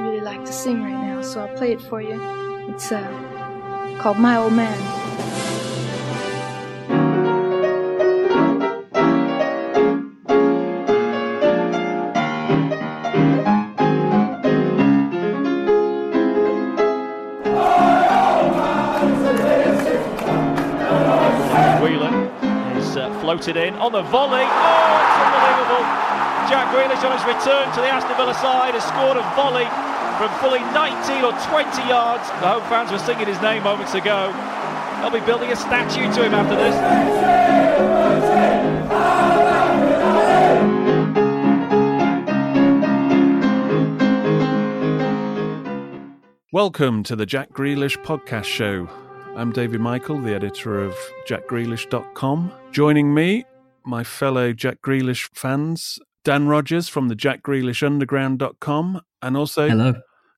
really like to sing right now, so I'll play it for you. It's uh, called My Old Man. Uh, floated in on the volley. Oh, it's unbelievable. Jack Grealish on his return to the Aston Villa side has scored a volley from fully 19 or 20 yards. The home fans were singing his name moments ago. They'll be building a statue to him after this. Welcome to the Jack Grealish podcast show. I'm David Michael, the editor of jackgrealish.com. Joining me, my fellow Jack Grealish fans, Dan Rogers from the jackgrealishunderground.com and also Hello.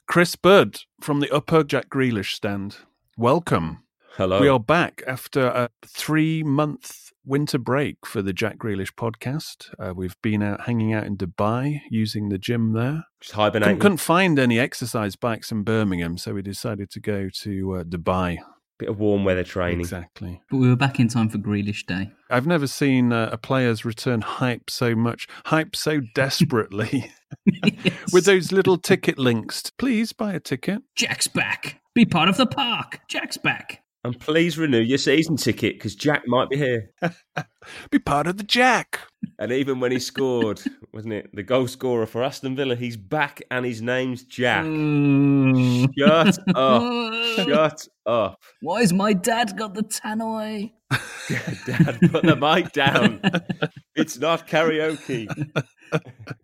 Chris Bird from the Upper Jack Grealish stand. Welcome. Hello. We are back after a three month winter break for the Jack Grealish podcast. Uh, we've been out hanging out in Dubai using the gym there. Just Couldn't, hibernating. couldn't find any exercise bikes in Birmingham, so we decided to go to uh, Dubai. Bit of warm weather training. Exactly. But we were back in time for Grealish Day. I've never seen uh, a player's return hype so much, hype so desperately, with those little ticket links. Please buy a ticket. Jack's back. Be part of the park. Jack's back. And please renew your season ticket because Jack might be here. Be part of the Jack. And even when he scored, wasn't it? The goal scorer for Aston Villa, he's back and his name's Jack. Mm. Shut up. Shut up. Why has my dad got the tannoy? Dad, put the mic down. It's not karaoke.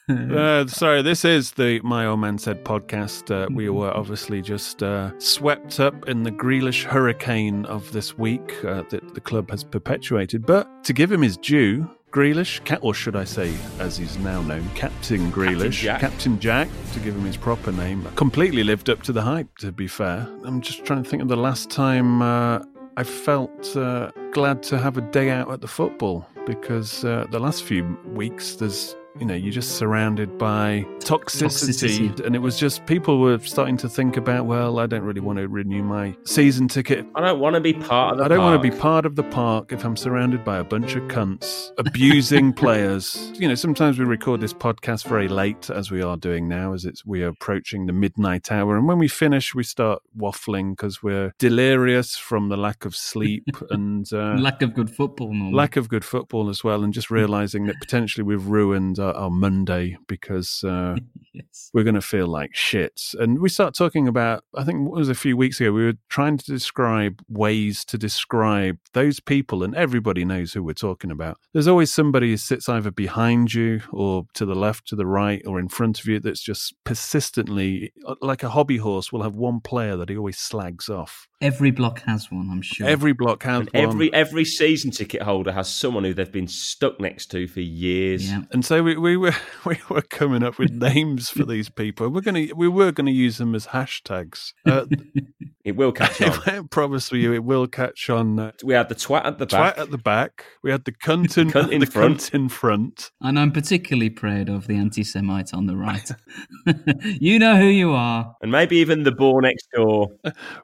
Uh, sorry, this is the My Old Man Said podcast. Uh, we were obviously just uh, swept up in the Grealish hurricane of this week uh, that the club has perpetuated. But to give him his due, Grealish, ca- or should I say, as he's now known, Captain Grealish, Jack. Captain Jack, to give him his proper name, completely lived up to the hype, to be fair. I'm just trying to think of the last time uh, I felt uh, glad to have a day out at the football because uh, the last few weeks there's you know you're just surrounded by toxicity, Toxicity. and it was just people were starting to think about well i don't really want to renew my season ticket I don't want to be part of the I don't want to be park. part of the park if I'm surrounded by a bunch of cunts abusing players. You know, sometimes we record this podcast very late, as we are doing now, as it's we are approaching the midnight hour, and when we finish, we start waffling because we're delirious from the lack of sleep and uh, Lack of good football, normally. lack of good football as well, and just realizing that potentially we've ruined our, our Monday because uh, yes. we're going to feel like shit. And we start talking about, I think it was a few weeks ago, we were trying to describe ways to describe those people, and everybody knows who we're talking about. There's always somebody who sits either behind you or to the left, to the right, or in front of you that's just persistently, like a hobby horse, will have one player that he always slags off. Every block has one, I'm sure. Every block has And one. every every season ticket holder has someone who they've been stuck next to for years. yeah. And so we, we were we were coming up with names for these people. We're gonna we were gonna use them as hashtags. Uh, it will catch on. I promise you, it will catch on. Uh, we had the twat at the twat back. at the back. We had the cunt in, Cunt in the front. cunt in front. And I'm particularly proud of the anti Semite on the right. you know who you are. and maybe even the boar next door.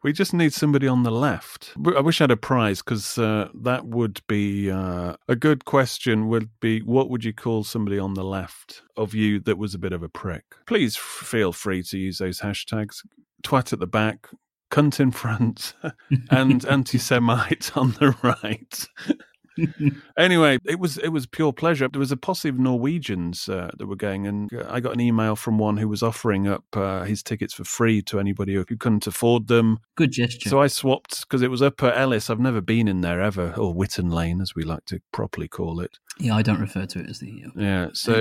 We just need somebody on the left. I wish I had a prize because uh, that would be uh, a good question. Would be what would you call somebody on the left of you that was a bit of a prick? Please feel free to use those hashtags. Twat at the back, cunt in front, and anti-Semite on the right. anyway, it was it was pure pleasure. There was a posse of Norwegians uh, that were going, and I got an email from one who was offering up uh, his tickets for free to anybody who couldn't afford them. Good gesture. So I swapped because it was up at Ellis. I've never been in there ever, or Witton Lane as we like to properly call it. Yeah, I don't refer to it as the. Uh, Yeah, so.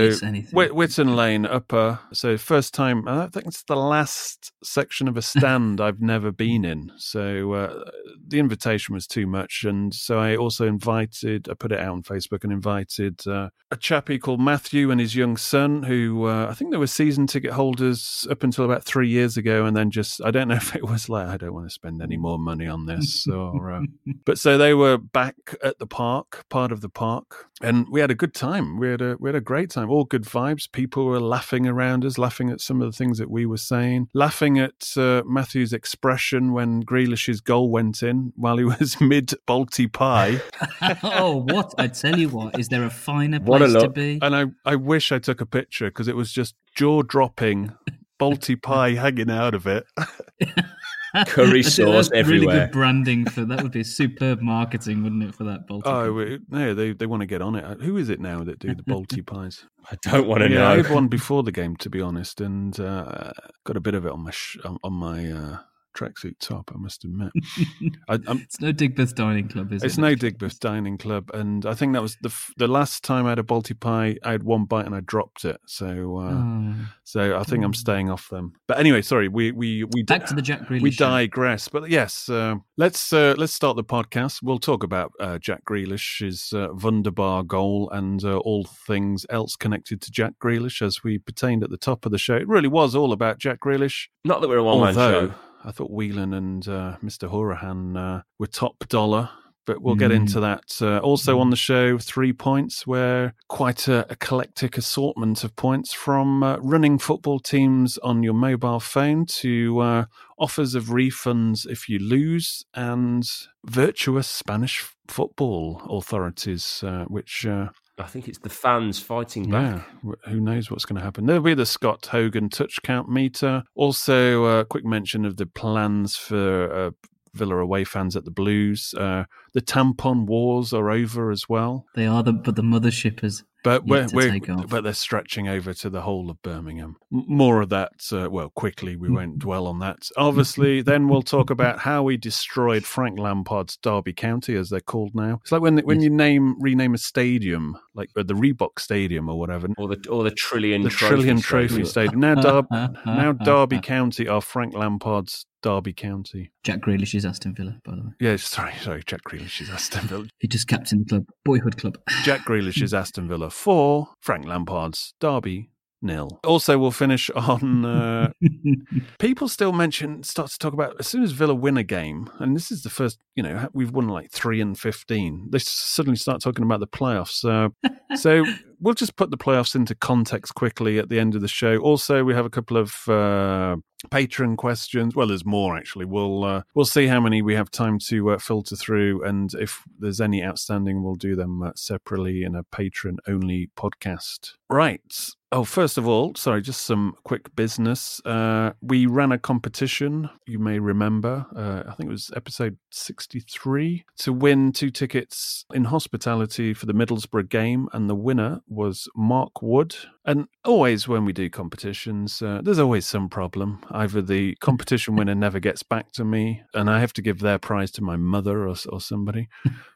Whit- Witton Lane upper. So first time. I think it's the last section of a stand I've never been in. So uh, the invitation was too much, and so I also invited. I put it out on Facebook and invited uh, a chappie called Matthew and his young son, who uh, I think they were season ticket holders up until about three years ago, and then just I don't know if it was like I don't want to spend any more money on this, or uh, but so they were back at the park, part of the park, and we had a good time. We had a we had a great time. All good vibes. People were laughing around us, laughing at some of the things that we were saying, laughing at uh, Matthew's expression when Grealish's goal went in while he was mid Balti pie. oh, what? I tell you what, is there a finer What a place to be? And I I wish I took a picture because it was just jaw dropping. Balti pie hanging out of it. Curry sauce that's Really everywhere. good branding for that would be superb marketing, wouldn't it, for that Baltic? Oh we- no, they they want to get on it. Who is it now that do the Balti pies? I don't want to yeah, I know. had one before the game, to be honest, and uh, got a bit of it on my sh- on, on my uh, tracksuit top. I must admit, I, I'm, it's no Digbeth Dining Club, is it's it? no Digbeth Dining Club, and I think that was the f- the last time I had a Balti pie. I had one bite and I dropped it, so uh, Oh. so I think I'm staying off them. But anyway, sorry, we we we Back di- to the Jack Grealish we show. digress. But yes, uh, let's uh, let's start the podcast. We'll talk about uh, Jack Grealish's uh, wunderbar goal and uh, all things else connected to Jack Grealish as we pertained at the top of the show. It really was all about Jack Grealish. Not that we're a one man show. I thought Whelan and uh, Mr. Hourihane uh, were top dollar. But we'll get Mm. into that. Uh, also on the show, three points, where quite a eclectic assortment of points from uh, running football teams on your mobile phone to uh, offers of refunds if you lose and virtuous Spanish football authorities, uh, which uh, I think it's the fans fighting back. w- who knows what's going to happen? There'll be the Scott Hogan touch count meter. Also, a quick mention of the plans for uh, Villa away fans at the Blues. Uh, the tampon wars are over as well. They are the but the mothership has But we're, we're but they're stretching over to the whole of Birmingham. More of that. Uh, well, quickly we won't dwell on that. Obviously, then we'll talk about how we destroyed Frank Lampard's Derby County, as they're called now. It's like when when Yes. you name rename a stadium, like uh, the Reebok Stadium or whatever. Or the or the trillion The trophy Trillion stadium. Trophy Stadium. Now, Derby, now Derby County are Frank Lampard's Derby County. Jack Grealish is Aston Villa, by the way. Yeah, sorry, sorry. Jack Grealish is Aston Villa. He just captained the club, boyhood club. Jack Grealish is Aston Villa four. Frank Lampard's Derby nil. Also, we'll finish on. Uh, people still mention, start to talk about as soon as Villa win a game, and this is the first. You know, we've won like three and fifteen. They suddenly start talking about the playoffs. Uh, so we'll just put the playoffs into context quickly at the end of the show. Also, we have a couple of. Uh, patron questions well there's more actually we'll uh, we'll see how many we have time to uh, filter through and if there's any outstanding we'll do them uh, separately in a patron only podcast right oh first of all sorry just some quick business uh, we ran a competition you may remember uh, i think it was episode 63 to win two tickets in hospitality for the middlesbrough game and the winner was mark wood and always when we do competitions uh, there's always some problem either the competition winner never gets back to me and i have to give their prize to my mother or, or somebody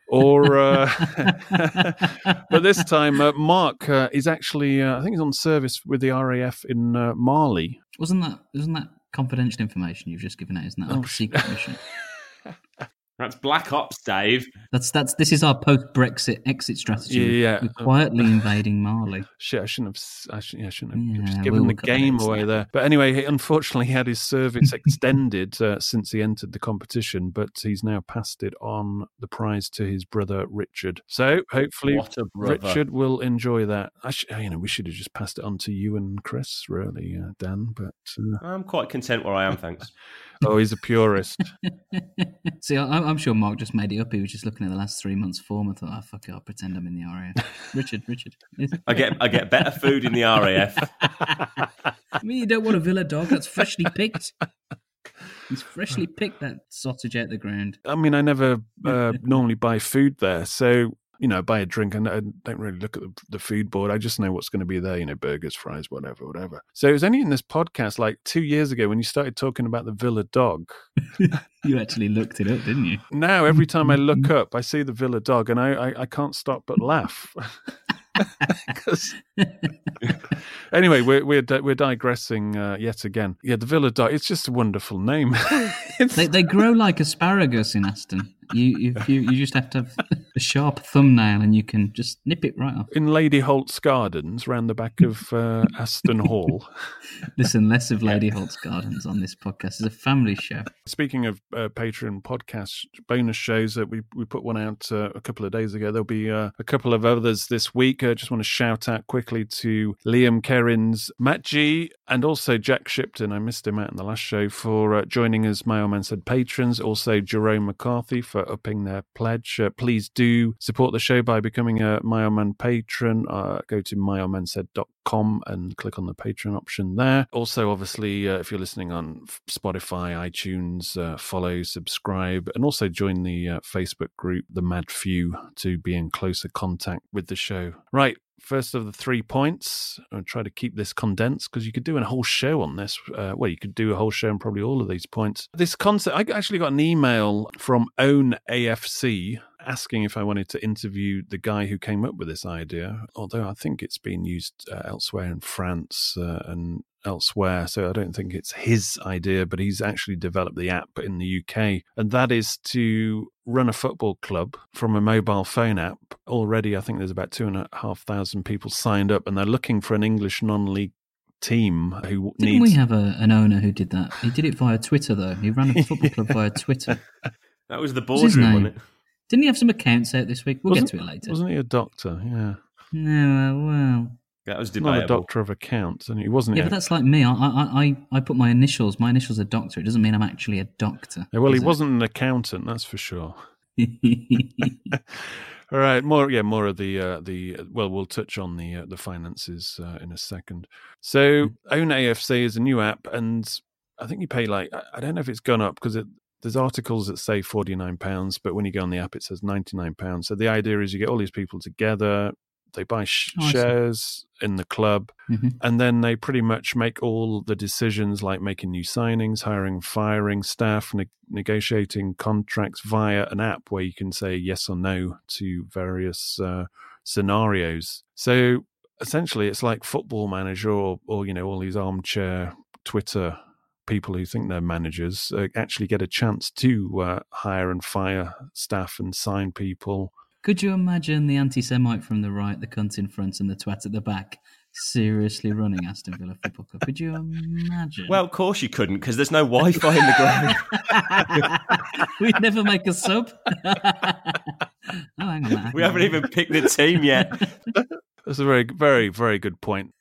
or uh, but this time uh, mark uh, is actually uh, i think he's on service with the raf in uh, mali Wasn't that wasn't that confidential information you've just given out? Isn't that like Oh, a secret mission? That's Black Ops, Dave. That's that's this is our post-Brexit exit strategy. Yeah, We're quietly invading Mali. Shit, I shouldn't have. s- I, should, yeah, I shouldn't have Yeah, just we'll given the game away there. But anyway, he, unfortunately, he had his service extended uh, since he entered the competition, but he's now passed it on the prize to his brother Richard. So hopefully, What a brother. Richard will enjoy that. I sh- you know, we should have just passed it on to you and Chris, really, uh, Dan. But uh, I'm quite content where I am, thanks. oh, he's a purist. See, I, I'm sure Mark just made it up. He was just looking at the last three months' form and thought, "Oh fuck it, I'll pretend I'm in the RAF." Richard, Richard. I get I get better food in the RAF. I mean, you don't want a Villa dog that's freshly picked. He's freshly picked that sausage out the ground. I mean, I never uh, normally buy food there, so you know, buy a drink and I don't really look at the, the food board. I just know what's going to be there, you know, burgers, fries, whatever, whatever. So it was only in this podcast like two years ago when you started talking about the Villa dog. You actually looked it up, didn't you? Now every time I look up, I see the Villa dog, and I I, I can't stop but laugh. anyway, we're we're we're digressing uh, yet again. Yeah, the Villa dog. It's just a wonderful name. They they grow like asparagus in Aston. You if you you just have to have a sharp thumbnail and you can just nip it right off. in Lady Holt's Gardens, round the back of uh, Aston Hall. Listen, less of Lady Holt's Gardens on this podcast. It's a family show. Speaking of uh, Patreon podcast bonus shows, that we we put one out uh, a couple of days ago. There'll be uh, a couple of others this week. I just want to shout out quickly to Liam Kerrins, Matt G, and also Jack Shipton. I missed him out in the last show for uh, joining us. My Old Man Said patrons. Also Jerome McCarthy for upping their pledge. Uh, please do support the show by becoming a My Old Man patron. Uh, go to myoldmansaid.com and click on the patron option there. Also, obviously, uh, if you're listening on Spotify, iTunes, uh, follow, subscribe, and also join the uh, Facebook group, The Mad Few, to be in closer contact with the show. Right. First of the three points, I'll try to keep this condensed because you could do a whole show on this. Uh, well, you could do a whole show on probably all of these points. This concept, I actually got an email from Own AFC asking if I wanted to interview the guy who came up with this idea, although I think it's been used uh, elsewhere in France uh, and elsewhere. So I don't think it's his idea, but he's actually developed the app in the UK. And that is to run a football club from a mobile phone app. Already, I think there's about two and a half thousand people signed up, and they're looking for an English non league team who Didn't needs. we have a, an owner who did that? He did it via Twitter, though. He ran a football club via Twitter. That was the What's his boardroom, name? wasn't it? Didn't he have some accounts out this week? We'll Wasn't- get to it later. Wasn't he a doctor? Yeah. No, uh, well. That was Not a debatable. doctor of accounts, and he wasn't. Yeah, a- but that's like me. I, I, I, I put my initials. My initials are doctor. It doesn't mean I'm actually a doctor. Yeah, well, he it? wasn't an accountant, that's for sure. All right, more yeah, more of the uh, the well, we'll touch on the uh, the finances uh, in a second. So, Own AFC is a new app, and I think you pay like I- I don't know if it's gone up because it, there's articles that say forty nine pounds, but when you go on the app, it says ninety nine pounds. So the idea is you get all these people together, they buy sh- Oh, shares in the club, Mhm. and then they pretty much make all the decisions like making new signings, hiring, firing staff, ne- negotiating contracts via an app where you can say yes or no to various uh, scenarios. So essentially, it's like Football Manager or, or you know all these armchair Twitter people who think they're managers uh, actually get a chance to uh, hire and fire staff and sign people. Could you imagine the anti-Semite from the right, the cunt in front, and the twat at the back, seriously running Aston Villa Football Club? Could you imagine? Well, of course you couldn't because there's no Wi-Fi in the ground. we'd never make a sub. oh, hang on. hang we on. haven't even picked the team yet. That's a very, very, very good point.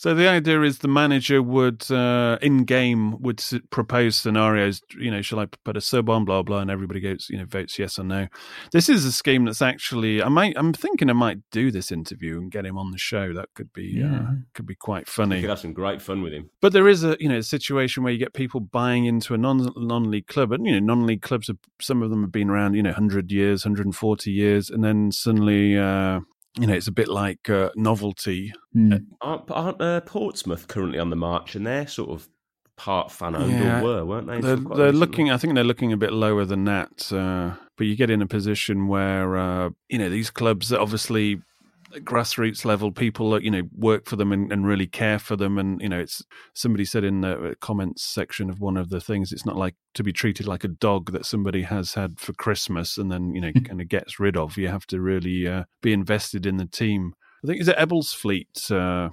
So the idea is the manager would, uh, in game, would s- propose scenarios. You know, shall I put a sub on, blah blah, and everybody goes, you know, votes yes or no. This is a scheme that's actually. I might. I'm thinking I might do this interview and get him on the show. That could be, Yeah. uh, could be quite You funny. could have some great fun with him. But there is a you know a situation where you get people buying into a non non league club, and you know non league clubs have some of them have been around you know hundred years, hundred and forty years, and then suddenly uh, you know it's a bit like uh, novelty. Hmm. Aren't, aren't uh, Portsmouth currently on the march? And they're sort of part fan owned Yeah. or were, weren't they? They're, Until they're looking. I think they're looking a bit lower than that. Uh, but you get in a position where uh, you know these clubs that obviously grassroots level people that you know work for them and, and really care for them and you know it's somebody said in the comments section of one of the things it's not like to be treated like a dog that somebody has had for christmas and then you know kind of gets rid of you have to really uh, be invested in the team i think is it ebbsfleet uh,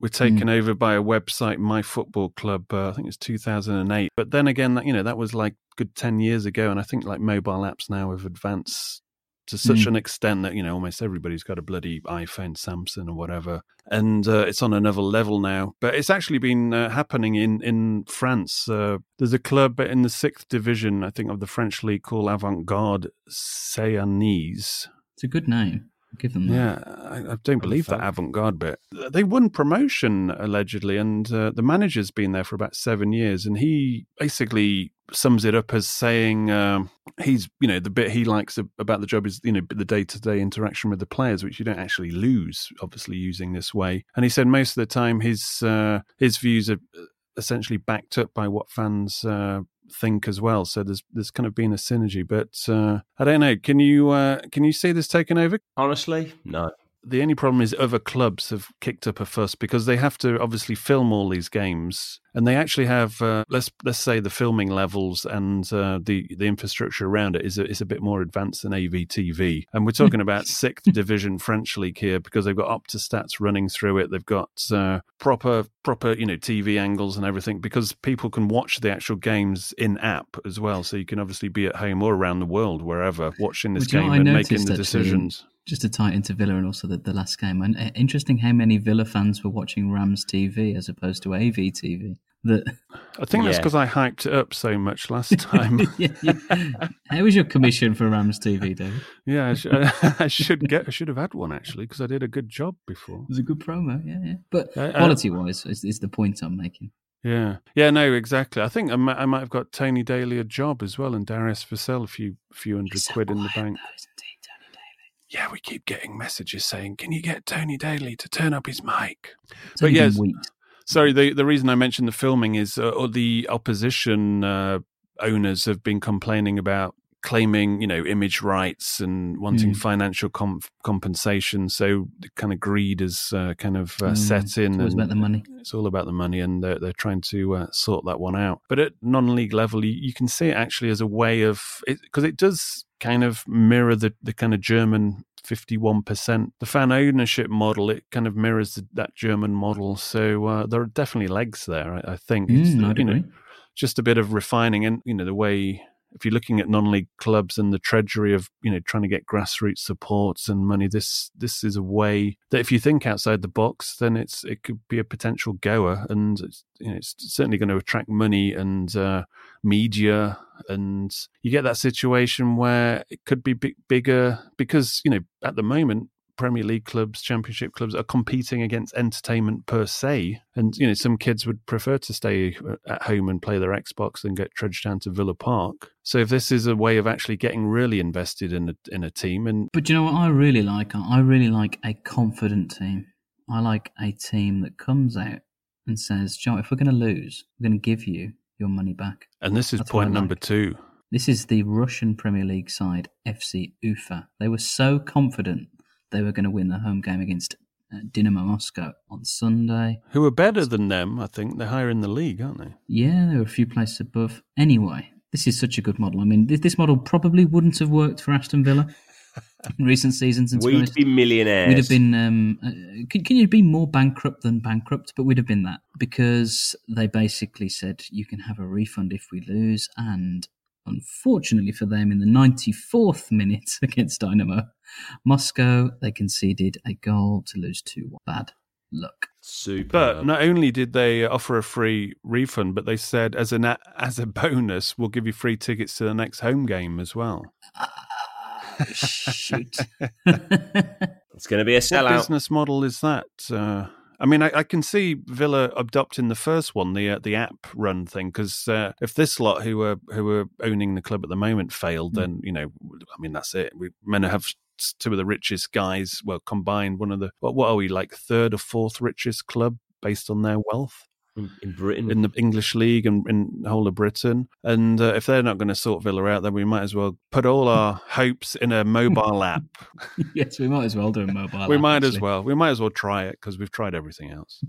we're taken mm. over by a website, My Football Club. Uh, I think it's 2008. But then again, you know, that was like good 10 years ago. And I think like mobile apps now have advanced to such mm. an extent that, you know, almost everybody's got a bloody iPhone, Samsung or whatever. And uh, it's on another level now. But it's actually been uh, happening in, in France. Uh, there's a club in the sixth division, I think, of the French league called Avant Garde Caennaise. It's a good name. Give them that. Yeah, I, I don't believe that avant-garde bit. They won promotion allegedly, and uh, the manager's been there for about seven years, and he basically sums it up as saying um, he's you know the bit he likes about the job is you know the day-to-day interaction with the players which you don't actually lose obviously using this way and he said most of the time his uh, his views are essentially backed up by what fans uh, think as well. So there's there's kind of been a synergy, but uh, I don't know. Can you uh, can you see this taken over? Honestly, no the only problem is other clubs have kicked up a fuss because they have to obviously film all these games, and they actually have uh, let's let's say the filming levels and uh, the the infrastructure around it is a, is a bit more advanced than AVTV, and we're talking about sixth division French league here because they've got Optastats running through it, they've got uh, proper proper you know TV angles and everything because people can watch the actual games in app as well, so you can obviously be at home or around the world wherever watching this game and making the decisions just to tie into Villa and also the, the last game. And uh, interesting how many Villa fans were watching Rams TV as opposed to AV TV. That I think yeah. that's because I hyped it up so much last time. yeah, yeah. How was your commission for Rams TV, David? Yeah, I, sh- I should get. I should have had one actually because I did a good job before. It was a good promo, yeah, yeah. But uh, quality wise is, is the point I'm making. Yeah, yeah, no, exactly. I think I might, I might have got Tony Daley a job as well, and Darius Vassell a few few hundred quid in the bank. Yeah, we keep getting messages saying, "Can you get Tony Daley to turn up his mic?" It's but yes, sorry. The the reason I mentioned the filming is, uh, the opposition uh, owners have been complaining about claiming, you know, image rights and wanting mm. financial comp- compensation. So the kind of greed is uh, kind of uh, mm. set in. It's about the money. It's all about the money, and they're, they're trying to uh, sort that one out. But at non-league level, you, you, can see it actually as a way of because it, it does kind of mirror the, the kind of German 51%. The fan ownership model, it kind of mirrors the, that German model. So uh, there are definitely legs there, I, I think. Mm, you know, just a bit of refining and, you know, the way if you're looking at non-league clubs and the treasury of you know trying to get grassroots supports and money this this is a way that if you think outside the box then it's it could be a potential goer. And it's, you know, it's certainly going to attract money and uh, media. And you get that situation where it could be big, bigger because you know at the moment Premier League clubs, Championship clubs are competing against entertainment per se. And, you know, some kids would prefer to stay uh, at home and play their Xbox than get trudged down to Villa Park. So if this is a way of actually getting really invested in a, in a team and. But you know what I really like? I really like a confident team. I like a team that comes out and says, Joe, if we're going to lose, we're going to give you your money back. And this is That's point number like. two. This is the Russian Premier League side, FC Ufa. They were so confident they were going to win the home game against uh, Dynamo Moscow on Sunday. Who are better than them, I think. They're higher in the league, aren't they? Yeah, they were a few places above. Anyway, this is such a good model. I mean, this, this model probably wouldn't have worked for Aston Villa in recent seasons. And we'd be millionaires. We'd have been. Um, uh, can, can you be more bankrupt than bankrupt? But we'd have been that because they basically said you can have a refund if we lose, and unfortunately for them, in the 94th minute against Dynamo Moscow, they conceded a goal to lose 2 1. Bad luck. Super. But not only did they offer a free refund, but they said as a as a bonus, we'll give you free tickets to the next home game as well. Uh, shoot. it's going to be a sellout. What business model is that? Uh, I mean, I, I, can see Villa adopting the first one, the uh, the app run thing, because uh, if this lot who are who are owning the club at the moment failed, mm. then you know, I mean, that's it. We're meant to have two of the richest guys, well, combined, one of the what, what are we like third or fourth richest club based on their wealth? In, in Britain. in the English league and in whole of Britain. And uh, if they're not going to sort Villa out, then we might as well put all our hopes in a mobile app. yes, we might as well do a mobile. we app, might as well. We might as well try it because we've tried everything else.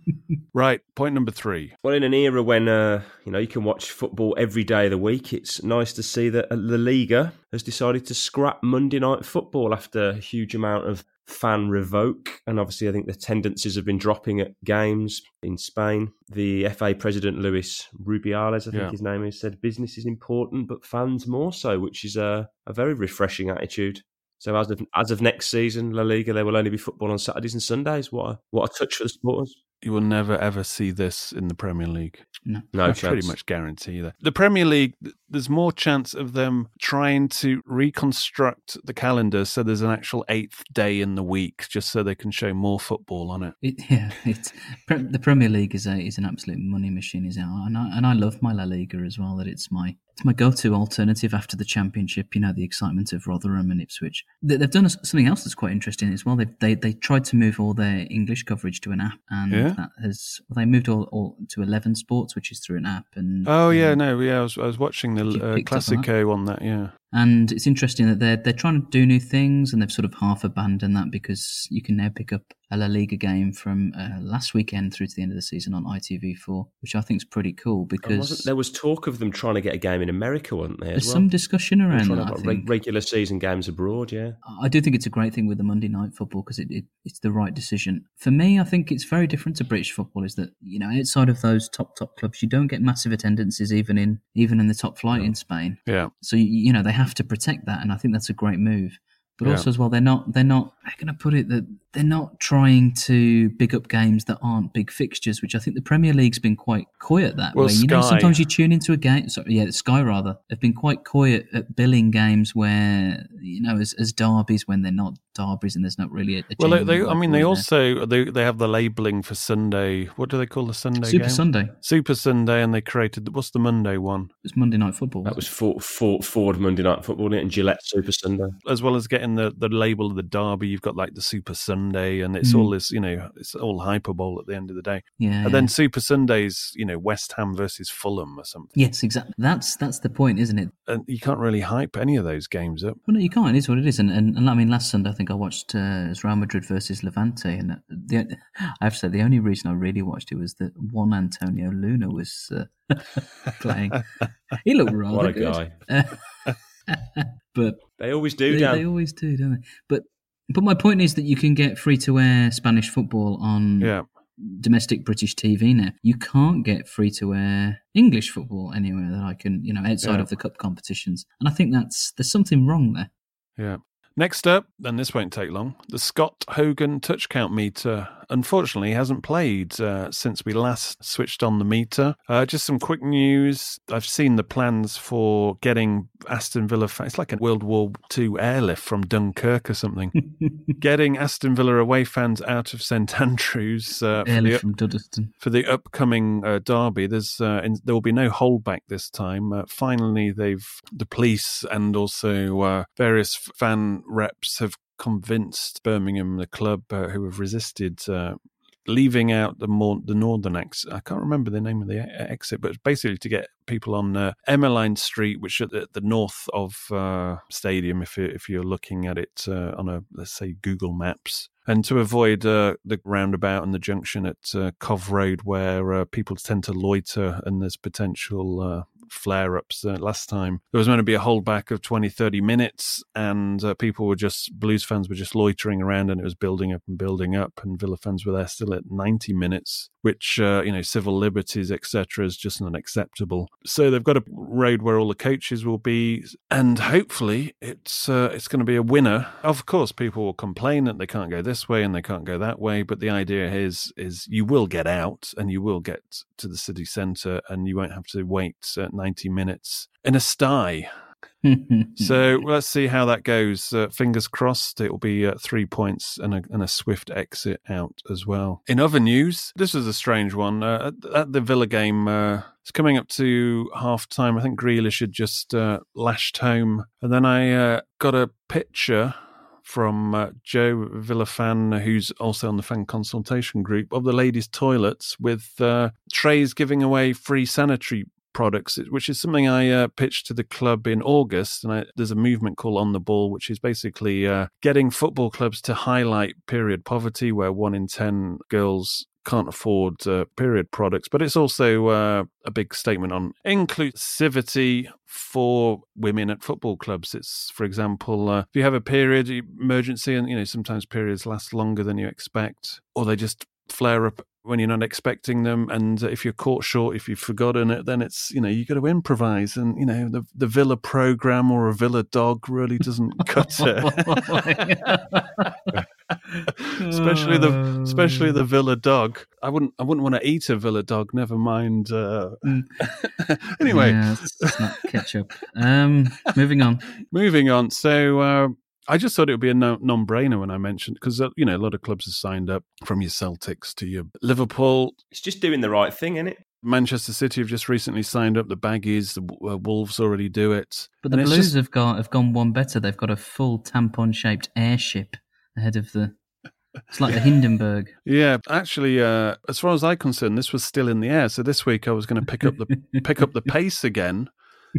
right. Point number three. Well, in an era when uh, you know you can watch football every day of the week, it's nice to see that La Liga has decided to scrap Monday night football after a huge amount of fan revoke. And obviously, I think the tendencies have been dropping at games in Spain. The FA president Luis Rubiales, I think Yeah. his name is, said business is important, but fans more so, which is a, a very refreshing attitude. So as of as of next season, La Liga, there will only be football on Saturdays and Sundays. What a, what a touch for the supporters. You will never ever see this in the Premier League. No. No I chance. pretty much guarantee that. The Premier League, there's more chance of them trying to reconstruct the calendar so there's an actual eighth day in the week, just so they can show more football on it. It, yeah, it's pre- the Premier League is a is an absolute money machine, is it? And I, and I love my La Liga as well. That it's my it's my go to alternative after the Championship. You know, the excitement of Rotherham and Ipswich. They, they've done something else that's quite interesting as well. They've, they they tried to move all their English coverage to an app, and Yeah. that has well, they moved all, all to Eleven Sports, which is through an app. And Oh yeah, um, no, yeah, I was, I was watching the uh, picked on that? Classico on that. Yeah, And it's interesting that they're they're trying to do new things, and they've sort of half abandoned that because you can now pick up a La Liga game from uh, last weekend through to the end of the season on ITV4, which I think is pretty cool because wasn't, there was talk of them trying to get a game in America, wasn't there? there's well? some discussion around that. to I think. regular season games abroad. Yeah, I do think it's a great thing with the Monday night football because it, it, it's the right decision. For me, I think it's very different to British football. Is that you know outside of those top top clubs, you don't get massive attendances even in even in the top flight in Spain. yeah. So you, you know they have to protect that, and I think that's a great move. But Yeah. also as well, they're not they're not how can I put it that they're not trying to big up games that aren't big fixtures, which I think the Premier League's been quite coy at that Well, way. You know, sometimes you tune into a game. Sorry, yeah, Sky rather have been quite coy at, at billing games where you know as, as derbies when they're not derbies and there's not really a, a Well, they, they I mean, they there. also they they have the labeling for Sunday. What do they call the Sunday game? Super game? Sunday. Super Sunday, and they created what's the Monday one? It's Monday Night Football. that was Ford, Ford, Ford Monday Night Football wasn't it? and Gillette Super Sunday. as well as getting the, the label of the derby, you've got like the Super Sunday, and it's Mm. all this, you know, it's all hyperbole at the end of the day. yeah, And then. Super Sundays, you know, West Ham versus Fulham or something. yes, exactly. That's that's the point, isn't it? And you can't really hype any of those games up. Well, no, you can't. It is what it is. And, and, and I mean, last Sunday, I think I watched uh, Real Madrid versus Levante. And the, I have to say, the only reason I really watched it was that one Antonio Luna was uh, playing. He looked rather What a good. guy! But They always do, they, they always do, don't they? But but my point is that you can get free to air Spanish football on Yeah. domestic British TV now. You can't get free to air English football anywhere that I can, you know, outside Yeah. of the cup competitions. And I think that's there's something wrong there. Yeah. Next up, and this won't take long, the Scott Hogan touch count meter. Unfortunately, hasn't played uh, since we last switched on the meter. Uh, just some quick news. I've seen the plans for getting Aston Villa. It's like a World War II airlift from Dunkirk or something. getting Aston Villa away fans out of St Andrews uh, for, the, from Duddeston. for the upcoming uh, derby. There's uh, in, there will be no holdback this time. Uh, finally, they've the police and also uh, various fan reps have convinced Birmingham, the club uh, who have resisted. Uh, Leaving out the more the northern exit, I can't remember the name of the exit, but basically to get people on uh, Emmeline Street, which at the north of uh, Stadium. If you if you're looking at it uh, on a let's say Google Maps, and to avoid uh, the roundabout and the junction at uh, Cov Road, where uh, people tend to loiter and there's potential uh, flare ups. Uh, last time there was meant to be a holdback of 20, 30 minutes, and uh, people were just, Blues fans were just loitering around, and it was building up and building up, and Villa fans were there still at 90 minutes, which, uh, you know, civil liberties, etc., is just unacceptable. So they've got a road where all the coaches will be, and hopefully it's uh, it's going to be a winner. Of course, people will complain that they can't go this way and they can't go that way, but the idea is is you will get out and you will get to the city centre, and you won't have to wait uh, 90 minutes in a sty. So let's see how that goes. Uh, fingers crossed, it will be uh, three points and a, and a swift exit out as well. In other news, this was a strange one. Uh, at, at the Villa game, uh, it's coming up to half time. I think Grealish had just uh, lashed home. And then I uh, got a picture from uh, Joe Villafan, who's also on the fan consultation group, of the ladies' toilets with uh, trays giving away free sanitary products, which is something I uh, pitched to the club in August. And I, there's a movement called On the Ball, which is basically uh, getting football clubs to highlight period poverty, where one in 10 girls can't afford uh, period products, but it's also uh, a big statement on inclusivity for women at football clubs. It's, for example, uh, if you have a period emergency, and you know sometimes periods last longer than you expect, or they just flare up when you're not expecting them and if you're caught short if you've forgotten it then it's you know you got to improvise and you know the the villa program or a villa dog really doesn't cut it. Especially the especially the villa dog. I wouldn't i wouldn't want to eat a villa dog never mind uh... anyway. Yeah, it's not ketchup. Um moving on. Moving on. So uh I just thought it would be a no- non-brainer when I mentioned because uh, you know a lot of clubs have signed up from your Celtics to your Liverpool. It's just doing the right thing, isn't it? Manchester City have just recently signed up the Baggies. The uh, Wolves already do it. But the And Blues just- have got have gone one better. They've got a full tampon-shaped airship ahead of the. It's like the Hindenburg. Yeah, actually, uh, as far as I'm concerned, this was still in the air. So this week I was going to pick up the pick up the pace again,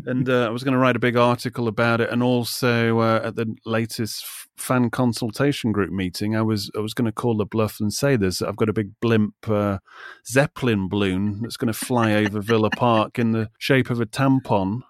and uh, I was going to write a big article about it. And also uh, at the latest fan consultation group meeting, I was I was going to call the bluff and say there's I've got a big blimp uh, zeppelin balloon that's going to fly over Villa Park in the shape of a tampon.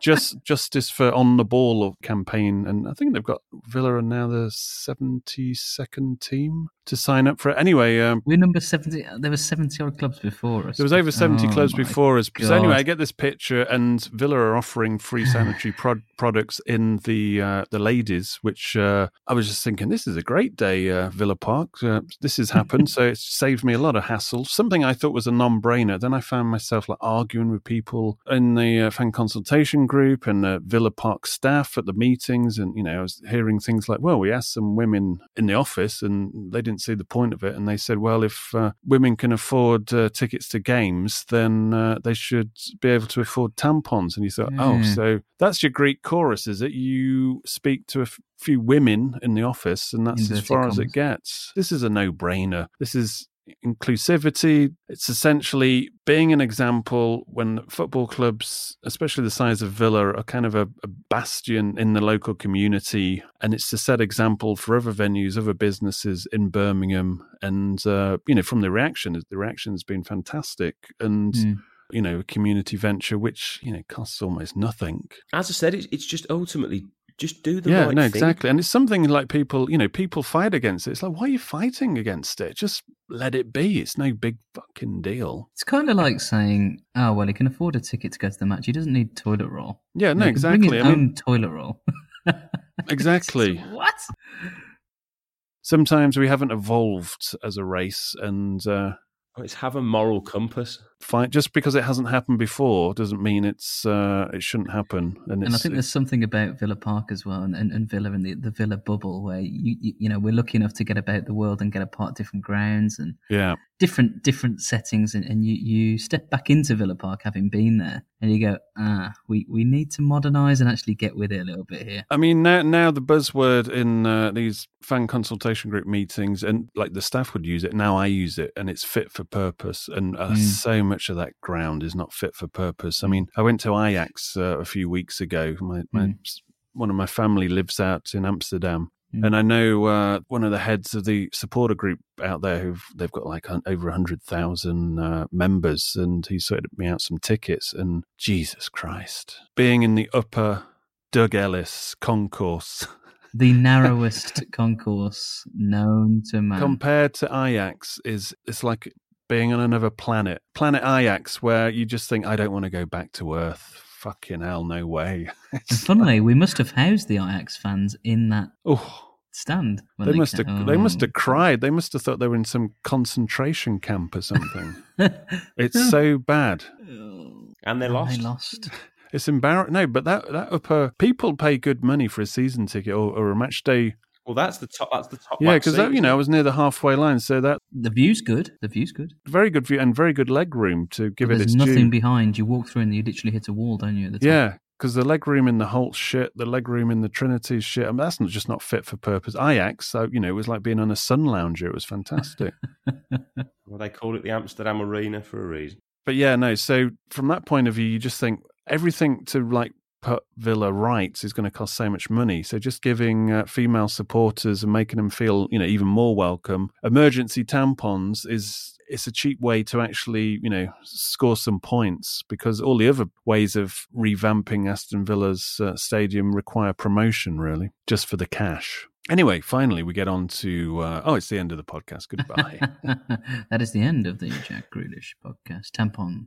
Just justice for on the ball campaign, and I think they've got Villa are now the seventy second team to sign up for it. Anyway, um, We're number seventy. There were seventy odd clubs before us. there was over 70 Oh clubs before us. So anyway, I get this picture, and Villa are offering free sanitary prod- products in the uh, the ladies, which uh, I was just thinking, this is a great day, uh, Villa Park. Uh, this has happened, so it's saved me a lot of hassle. Something I thought was a non-brainer. Then I found myself like arguing with people in the uh, fan consultation group and the Villa Park staff at the meetings, and you know, I was hearing things like, "Well, we asked some women in the office, and they didn't see the point of it, and they said, well, if uh, women can afford uh, tickets to games, then uh, they should be able to afford tampons." And you thought, "Oh, so that's your Greek chorus, is it? You speak to a f- few women in the office, and that's as far as it gets. This is a no-brainer. This is." Inclusivity. It's essentially being an example when football clubs, especially the size of Villa, are kind of a, a bastion in the local community. And it's to set example for other venues, other businesses in Birmingham. And, uh, you know, from the reaction, the reaction has been fantastic. And, Mm. you know, a community venture, which, you know, costs almost nothing. As I said, it's, it's just ultimately just do the yeah, right no, thing. exactly. And it's something like people, you know, people fight against it. It's like, why are you fighting against it? Just let it be. It's no big fucking deal. It's kind of like saying, "Oh well, he can afford a ticket to go to the match. He doesn't need toilet roll." Yeah, no, He can bring exactly. his I mean- own toilet roll. Exactly. what? Sometimes we haven't evolved as a race, and uh, It's have a moral compass. Fight just because it hasn't happened before doesn't mean it's uh, it shouldn't happen. And, And I think there's something about Villa Park as well, and, and, and Villa and the, the Villa bubble, where you, you you know we're lucky enough to get about the world and get apart different grounds and yeah, different different settings, and, and you you step back into Villa Park having been there, and you go, ah, we we need to modernise and actually get with it a little bit here. I mean, now now the buzzword in uh, these fan consultation group meetings, and like the staff would use it. Now I use it, and it's fit for purpose. And uh, Mm. so much of that ground is not fit for purpose. I mean, I went to Ajax uh, a few weeks ago. My, my Mm. one of my family lives out in Amsterdam. And I know uh, one of the heads of the supporter group out there who've they've got like un- over hundred thousand uh, members, and he sorted me out some tickets. And Jesus Christ, being in the upper Doug Ellis concourse The narrowest concourse known to man. compared to Ajax is it's like being on another planet, planet Ajax, where you just think I don't want to go back to Earth. Fucking hell, no way. and It's funnily, we must have housed the Ajax fans in that oh, stand. when they must have ca- they must Oh. have cried. They must have thought they were in some concentration camp or something. it's so bad. Oh. And they And lost. They lost. It's embarrassing. No, but that that upper people pay good money for a season ticket or, or a match day. Well, that's the top. That's the top. Yeah, because seat, you know I was near the halfway line, so that The view's good. The view's good. very good view and very good leg room to give But it there's its nothing due. behind. You walk through and you literally hit a wall, don't you? At the top? Yeah, because the leg room in the Holte shit, the leg room in the Trinity shit. I mean, that's not just not fit for purpose. Ajax, so you know, it was like being on a sun lounger. It was fantastic. well, they called it the Amsterdam Arena for a reason. But yeah, no. So from that point of view, you just think everything to like put Villa right is going to cost so much money. So just giving uh, female supporters and making them feel, you know, even more welcome. Emergency tampons is it's a cheap way to actually, you know, score some points because all the other ways of revamping Aston Villa's uh, stadium require promotion, really, just for the cash. Anyway, finally, we get on to. Uh, oh, it's the end of the podcast. Goodbye. that is the end of the Jack Grealish podcast. Tampon.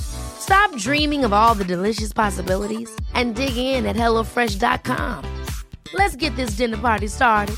Stop dreaming of all the delicious possibilities and dig in at HelloFresh.com. Let's get this dinner party started.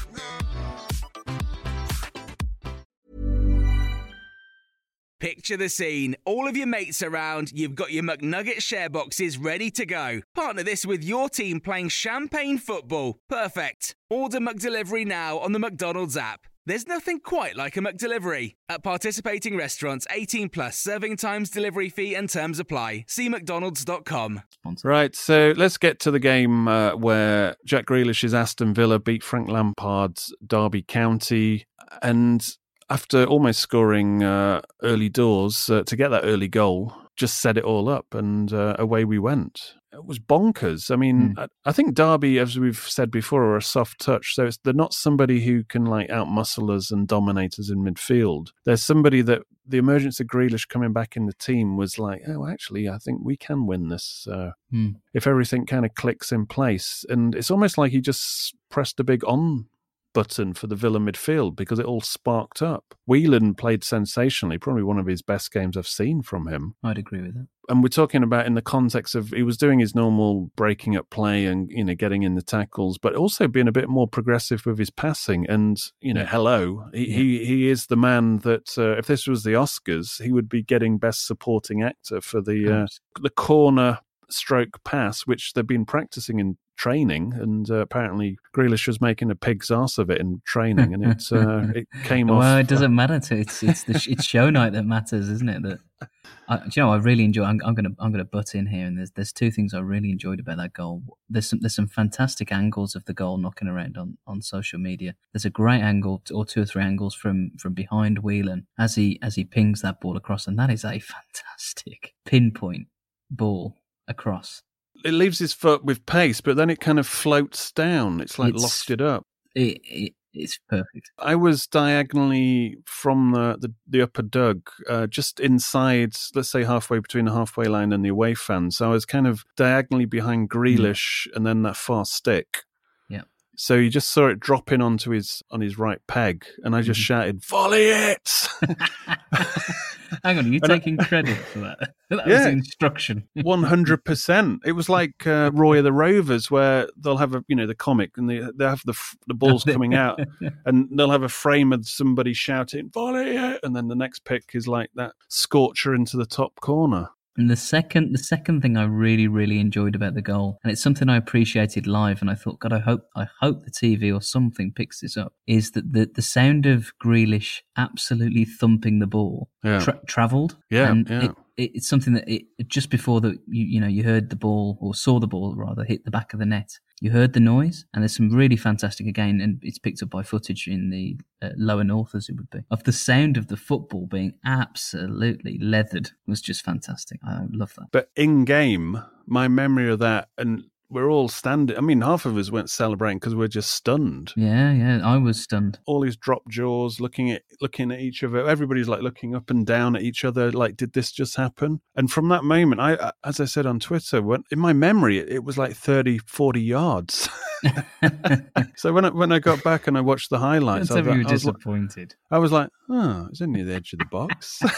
Picture the scene. All of your mates around, you've got your McNugget share boxes ready to go. Partner this with your team playing champagne football. Perfect. Order McDelivery now on the McDonald's app. There's nothing quite like a McDelivery. At participating restaurants, 18 plus serving times, delivery fee, and terms apply. See McDonald's.com. Right, so let's get to the game uh, where Jack Grealish's Aston Villa beat Frank Lampard's Derby County. And after almost scoring uh, early doors uh, to get that early goal, just set it all up and uh, away we went. It was bonkers. I mean, mm. I, I, think Derby, as we've said before, are a soft touch. So they're not somebody who can like outmuscle us and dominate us in midfield. There's somebody that the emergence of Grealish coming back in the team was like, oh, actually, I think we can win this uh, mm. if everything kind of clicks in place. And it's almost like he just pressed a big on button for the Villa midfield because it all sparked up. Whelan played sensationally, probably one of his best games I've seen from him. I'd agree with that. And we're talking about in the context of he was doing his normal breaking up play and you know getting in the tackles, but also being a bit more progressive with his passing. And you know, hello, he, yeah. he he is the man that uh, if this was the Oscars, he would be getting best supporting actor for the uh, the corner stroke pass, which they've been practicing in training, and uh, apparently Grealish was making a pig's ass of it in training, and it uh, it came well, off. Well, it doesn't matter. To, it's it's the, it's show night that matters, isn't it? That I, you know, I really enjoy. I'm, I'm, gonna I'm gonna butt in here, and there's there's two things I really enjoyed about that goal. There's some there's some fantastic angles of the goal knocking around on, on social media. There's a great angle or two or three angles from from behind Whelan as he as he pings that ball across, and that is a fantastic pinpoint ball across it leaves his foot with pace, but then it kind of floats down. It's like it's, lofted up. It, it, it's perfect. I was diagonally from the, the, the upper dug, uh, just inside, let's say halfway between the halfway line and the away fan. So I was kind of diagonally behind hmm. Grealish mm. and then that far stick. Yeah. So you just saw it dropping onto his on his right peg, and I just mm-hmm. shouted, "Volley it!" Hang on, are you taking credit for that? That yeah. was instruction. One hundred percent. It was like uh, Roy of the Rovers, where they'll have a you know the comic, and they they have the the balls coming out, and they'll have a frame of somebody shouting "volley and then the next pick is like that scorcher into the top corner. And the second, the second thing I really, really enjoyed about the goal, and it's something I appreciated live, and I thought, God, I hope, I hope the TV or something picks this up, is that the the sound of Grealish absolutely thumping the ball yeah. tra- travelled. Yeah, and yeah. It, it, it's something that it, just before that you you know you heard the ball or saw the ball rather hit the back of the net. You heard the noise, and there's some really fantastic again, and it's picked up by footage in the uh, lower north, as it would be, of the sound of the football being absolutely leathered was just fantastic. I love that. But in game, my memory of that, and we're all standing. I mean, half of us weren't celebrating because we're just stunned. Yeah, yeah, I was stunned. All these drop jaws, looking at looking at each other. Everybody's like looking up and down at each other. Like, did this just happen? And from that moment, I, uh, as I said on Twitter, when, in my memory, it, it was like 30, 40 yards. so when I, when I got back and I watched the highlights, I, I, you were I was like- disappointed. I was like, oh, it's only the edge of the box.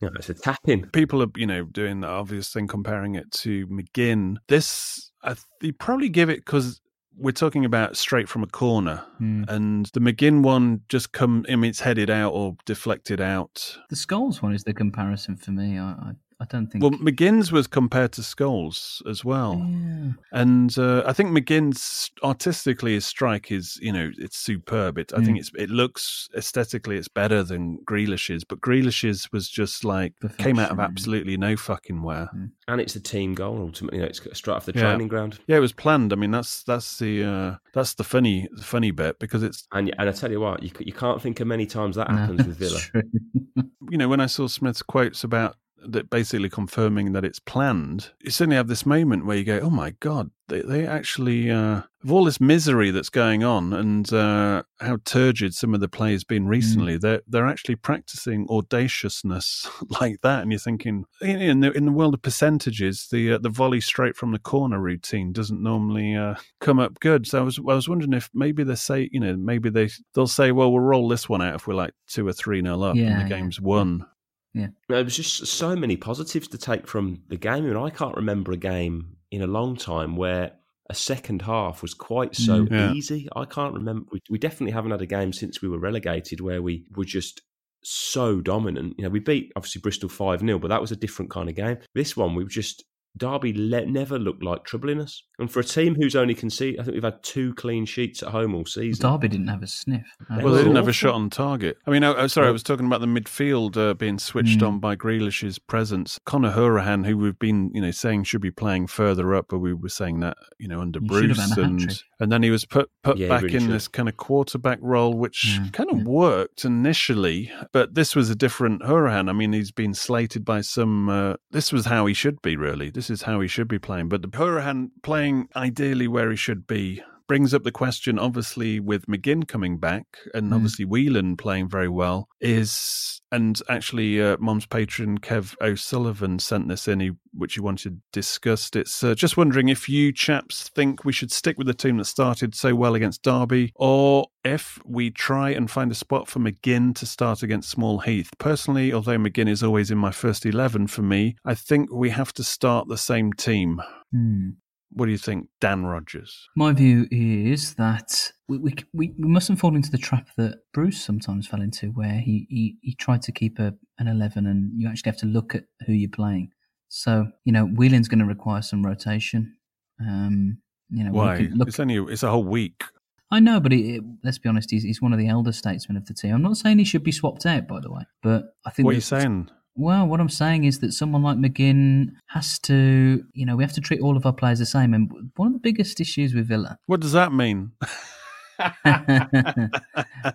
Yeah, it's a tapping. People are, you know, doing the obvious thing, comparing it to McGinn. This, I th- you probably give it because we're talking about straight from a corner, Hmm. and the McGinn one just come. I mean, it's headed out or deflected out. The Scholes one is the comparison for me. I, I, I don't think. Well, McGinn's was compared to Scholes as well, yeah. and uh, I think McGinn's artistically his strike is, you know, it's superb. It, I think it's it looks aesthetically it's better than Grealish's, but Grealish's was just like came out of absolutely no fucking where. And it's a team goal ultimately. You know, it's straight off the Yeah. training ground. Yeah, it was planned. I mean, that's that's the uh, that's the funny the funny bit because it's And and I tell you what, you you can't think of many times that No, happens with Villa. true. you know when I saw Smith's quotes about that basically confirming that it's planned, you suddenly have this moment where you go, "Oh my god, they they actually uh, of all this misery that's going on and uh, how turgid some of the players been recently, they're they're actually practicing audaciousness like that." And you're thinking, in in the, in the world of percentages, the uh, the volley straight from the corner routine doesn't normally uh, come up good. So I was I was wondering if maybe they say, you know, maybe they they'll say, "Well, we'll roll this one out if we're like two or three nil up Yeah, and the game's won." There was just so many positives to take from the game. I mean, I can't remember a game in a long time where a second half was quite so Mm. Yeah. easy. I can't remember. We, we definitely haven't had a game since we were relegated where we were just so dominant. You know, we beat obviously Bristol 5 0, but that was a different kind of game. This one, we were just. Derby le- never looked like troubling us. And for a team who's only conceded, I think we've had two clean sheets at home all season. Derby didn't have a sniff. They Well, they didn't have a shot on target. I mean, I, I- sorry, I was talking about the midfield uh, being switched Mm. on by Grealish's presence. Conor Hourihane, who we've been, you know, saying should be playing further up, but we were saying that, you know, under He Bruce, and and then he was put put Yeah, back really in should. this kind of quarterback role, which Yeah, kind of yeah. worked initially, but this was a different Hourihane. I mean, he's been slated by some. Uh, this was how he should be, really. This is how he should be playing. But the Hourihane playing ideally where he should be brings up the question, obviously, with McGinn coming back and Mm. obviously Whelan playing very well, is and actually, uh, Mom's patron Kev O'Sullivan sent this in, which he wanted discussed. It's uh, just wondering if you chaps think we should stick with the team that started so well against Derby, or if we try and find a spot for McGinn to start against Small Heath. Personally, although McGinn is always in my first eleven for me, I think we have to start the same team. Hmm. What do you think, Dan Rogers? My view is that we, we we mustn't fall into the trap that Bruce sometimes fell into, where he he, he tried to keep a, an eleven, and you actually have to look at who you're playing. So you know, Whelan's going to require some rotation. Um, you know, Why? Look, It's only it's a whole week. I know, but it, it- let's be honest, he's, he's one of the elder statesmen of the team. I'm not saying he should be swapped out, by the way, but I think What are you saying? Well, what I'm saying is that someone like McGinn has to, you know, we have to treat all of our players the same. And one of the biggest issues with Villa, What does that mean?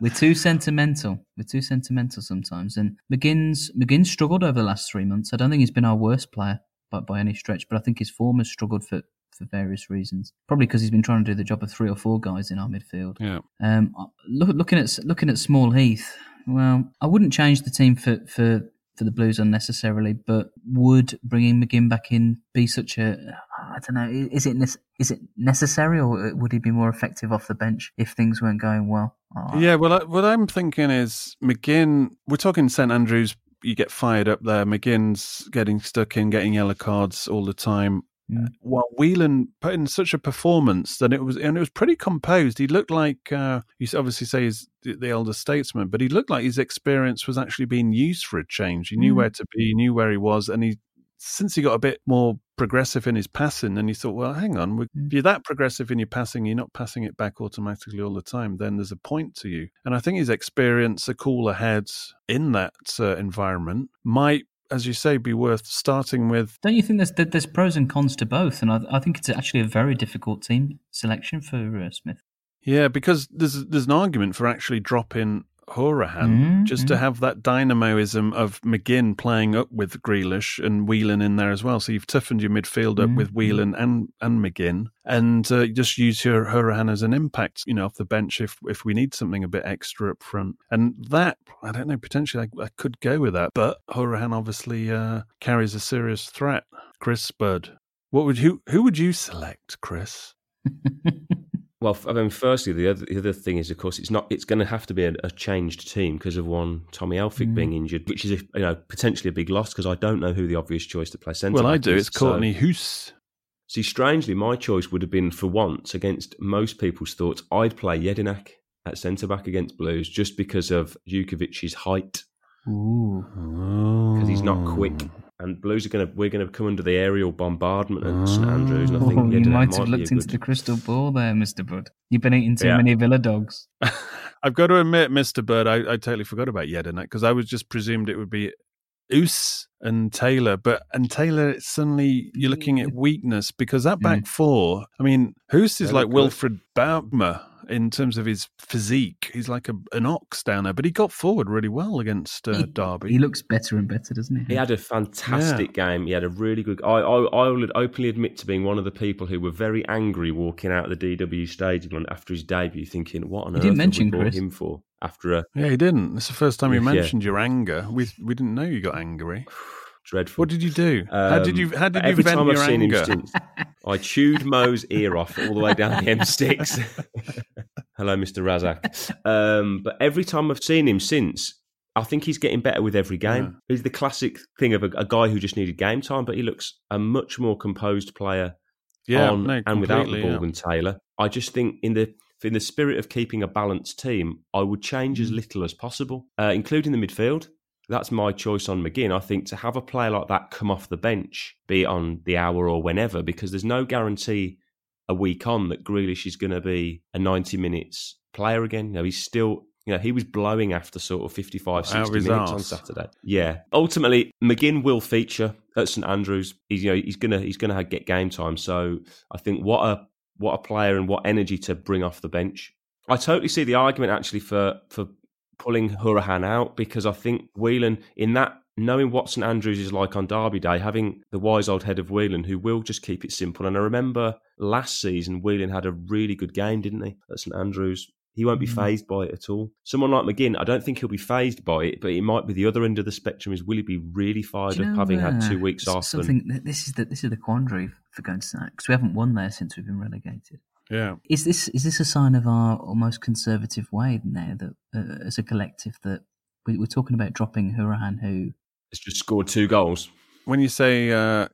we're too sentimental. We're too sentimental sometimes. And McGinn's McGinn struggled over the last three months. I don't think he's been our worst player by, by any stretch, but I think his form has struggled for, for various reasons. Probably because he's been trying to do the job of three or four guys in our midfield. Yeah. Um, look, looking at looking at Small Heath, well, I wouldn't change the team for for for the Blues unnecessarily, but would bringing McGinn back in be such a I don't know is it is it necessary or would he be more effective off the bench if things weren't going well? Oh, Yeah, well, I, what I'm thinking is McGinn. We're talking St Andrews. You get fired up there. McGinn's getting stuck in, getting yellow cards all the time. Mm. While Whelan put in such a performance that it was, and it was pretty composed. He looked like uh, you obviously say he's the, the elder statesman, but he looked like his experience was actually being used for a change. He knew Mm. where to be, he knew where he was, and he since he got a bit more progressive in his passing, and he thought, well, hang on, Mm. if you're that progressive in your passing, you're not passing it back automatically all the time. Then there's a point to you. And I think his experience, a cooler head in that uh, environment, might as you say, be worth starting with. Don't you think there's there's pros and cons to both? And I, I think it's actually a very difficult team selection for uh, Smith. Yeah, because there's there's an argument for actually dropping Hourihane Mm, just to have that dynamoism of McGinn playing up with Grealish and Whelan in there as well. So you've toughened your midfield up Mm, with Whelan and and McGinn, and uh, just use your Hourihane as an impact, you know, off the bench if if we need something a bit extra up front. And that I don't know, potentially I, I could go with that, but Hourihane obviously uh, carries a serious threat. Chris Spud, what would you who would you select, Chris? Well, I mean, firstly, the other, the other thing is, of course, it's not. It's going to have to be a, a changed team because of one Tommy Elphick Mm. being injured, which is a, you know potentially a big loss because I don't know who the obvious choice to play centre. Well, I do. is. It's Kortney Hause. See, strangely, my choice would have been for once against most people's thoughts. I'd play Jedinak at centre back against Blues just because of Jutkiewicz's height, because he's not quick. And Blues are going to we're going to come under the aerial bombardment at ah. St Andrews, and I think Oh, you might might have be looked into good- the crystal ball there, Mr. Bud. You've been eating too Yeah. many Villa dogs. I've got to admit, Mr. Bird, I, I totally forgot about Jedinak because I was just presumed it would be Hause and Taylor, but and Taylor suddenly you're looking at weakness because that mm. back four. I mean, Hause is They like good. Wilfred Bouma in terms of his physique. He's like a, an ox down there, but he got forward really well against uh, Derby. He looks better and better, doesn't he? He had a fantastic game. He had a really good. I, I I will openly admit to being one of the people who were very angry walking out of the DW stadium after his debut, thinking, "What on You earth didn't mention we Chris. him for?" After a yeah, he didn't. It's the first time you Yeah. mentioned your anger. We we didn't know you got angry. dreadful. What did you do? how did Um, you how did you every vent time your I've seen anger? him since, I chewed Mo's ear off all the way down the M6. Hello, Mr. Razak. Um, but every time I've seen him since, I think he's getting better with every game. He's the classic thing of a, a guy who just needed game time, but he looks a much more composed player Yeah, on no, and without the ball yeah. than Taylor. I just think in the in the spirit of keeping a balanced team, I would change Mm. as little as possible, uh, including the midfield. That's my choice on McGinn. I think to have a player like that come off the bench, be it on the hour or whenever, because there's no guarantee a week on that Grealish is going to be a 90 minutes player again. You know, he's still, you know, he was blowing after sort of 55, 60 of his minutes on. Saturday. Yeah. Ultimately, McGinn will feature at St Andrews. He's, you know, he's gonna he's gonna get game time. So I think what a what a player and what energy to bring off the bench. I totally see the argument actually for for pulling Hourihane out because I think Whelan in that knowing what St Andrews is like on Derby Day, having the wise old head of Whelan who will just keep it simple. And I remember last season Whelan had a really good game, didn't he, at St Andrews. He won't be Mm. phased by it at all. Someone like McGinn, I don't think he'll be phased by it, but it might be the other end of the spectrum. Is will he be really fired up having had uh, two weeks s- off? Something that- this is the this is the quandary for going to because we haven't won there since we've been relegated. Yeah. Is this is this a sign of our almost conservative way now that uh, as a collective that we, we're talking about dropping Hourihane who has just scored two goals. When you say uh,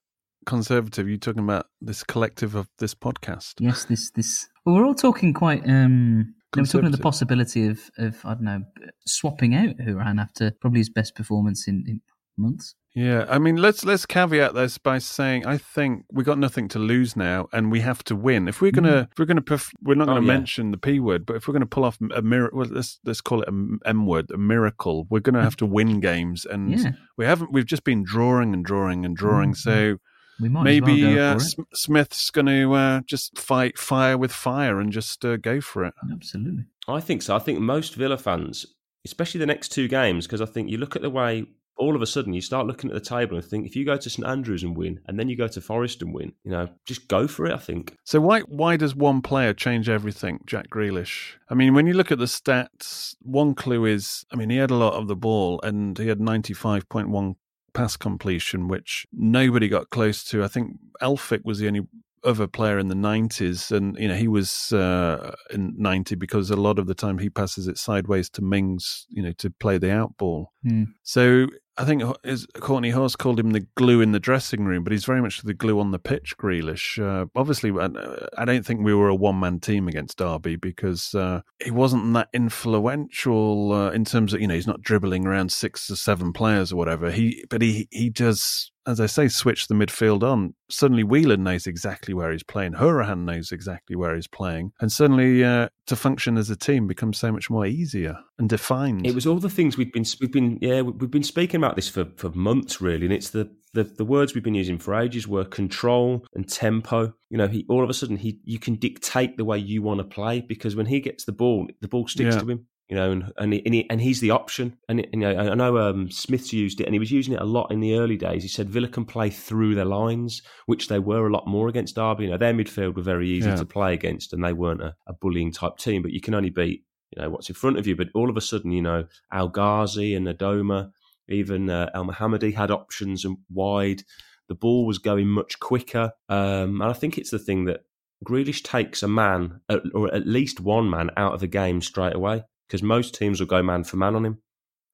conservative, you're talking about this collective of this podcast. yes this this well, we're all talking quite um we're talking of the possibility of of I don't know swapping out Hourihane after probably his best performance in, in months. Yeah, I mean, let's let's caveat this by saying I think we got nothing to lose now, and we have to win. If we're gonna, if we're gonna, perf- we're not Oh, gonna yeah. mention the p word, but if we're gonna pull off a miracle, well, let's let's call it a m- m word, a miracle. We're gonna have to win games, and Yeah. we haven't. We've just been drawing and drawing and drawing. Mhm. So We might maybe well go uh, for Smith's gonna uh, just fight fire with fire and just uh, go for it. Absolutely. I think so. I think most Villa fans, especially the next two games, because I think you look at the way all of a sudden you start looking at the table and think if you go to St Andrews and win, and then you go to Forest and win, you know, just go for it. I think. So why why does one player change everything, Jack Grealish? I mean, when you look at the stats, one clue is, I mean, he had a lot of the ball and he had ninety five point one pass completion, which nobody got close to. I think Elphick was the only other player in the 90s and you know he was uh, in 90 because a lot of the time he passes it sideways to Mings you know to play the out ball Hmm. so I think Kortney Hause called him the glue in the dressing room, but he's very much the glue on the pitch. Grealish. Uh, obviously, I, I don't think we were a one man team against Derby because uh, he wasn't that influential uh, in terms of you know he's not dribbling around six or seven players or whatever. He but he he does as I say, switch the midfield on, suddenly Whelan knows exactly where he's playing. Hourihane knows exactly where he's playing. And suddenly uh, to function as a team becomes so much more easier and defined. It was all the things we've been, we've been, yeah, we've been speaking about this for, for months, really. And it's the, the, the words we've been using for ages were control and tempo. You know, he all of a sudden he you can dictate the way you want to play because when he gets the ball, the ball sticks Yeah. to him. You know, and and, he, and, he, and he's the option. And you know, I know um, Smith's used it, and he was using it a lot in the early days. He said Villa can play through their lines, which they were a lot more against Derby. You know, their midfield were very easy Yeah. to play against, and they weren't a, a bullying type team. But you can only beat you know what's in front of you. But all of a sudden, you know, El Ghazi and Adomah, even uh, Elmohamady had options and wide. The ball was going much quicker, um, and I think it's the thing that Grealish takes a man, or at least one man, out of the game straight away because most teams will go man for man on him,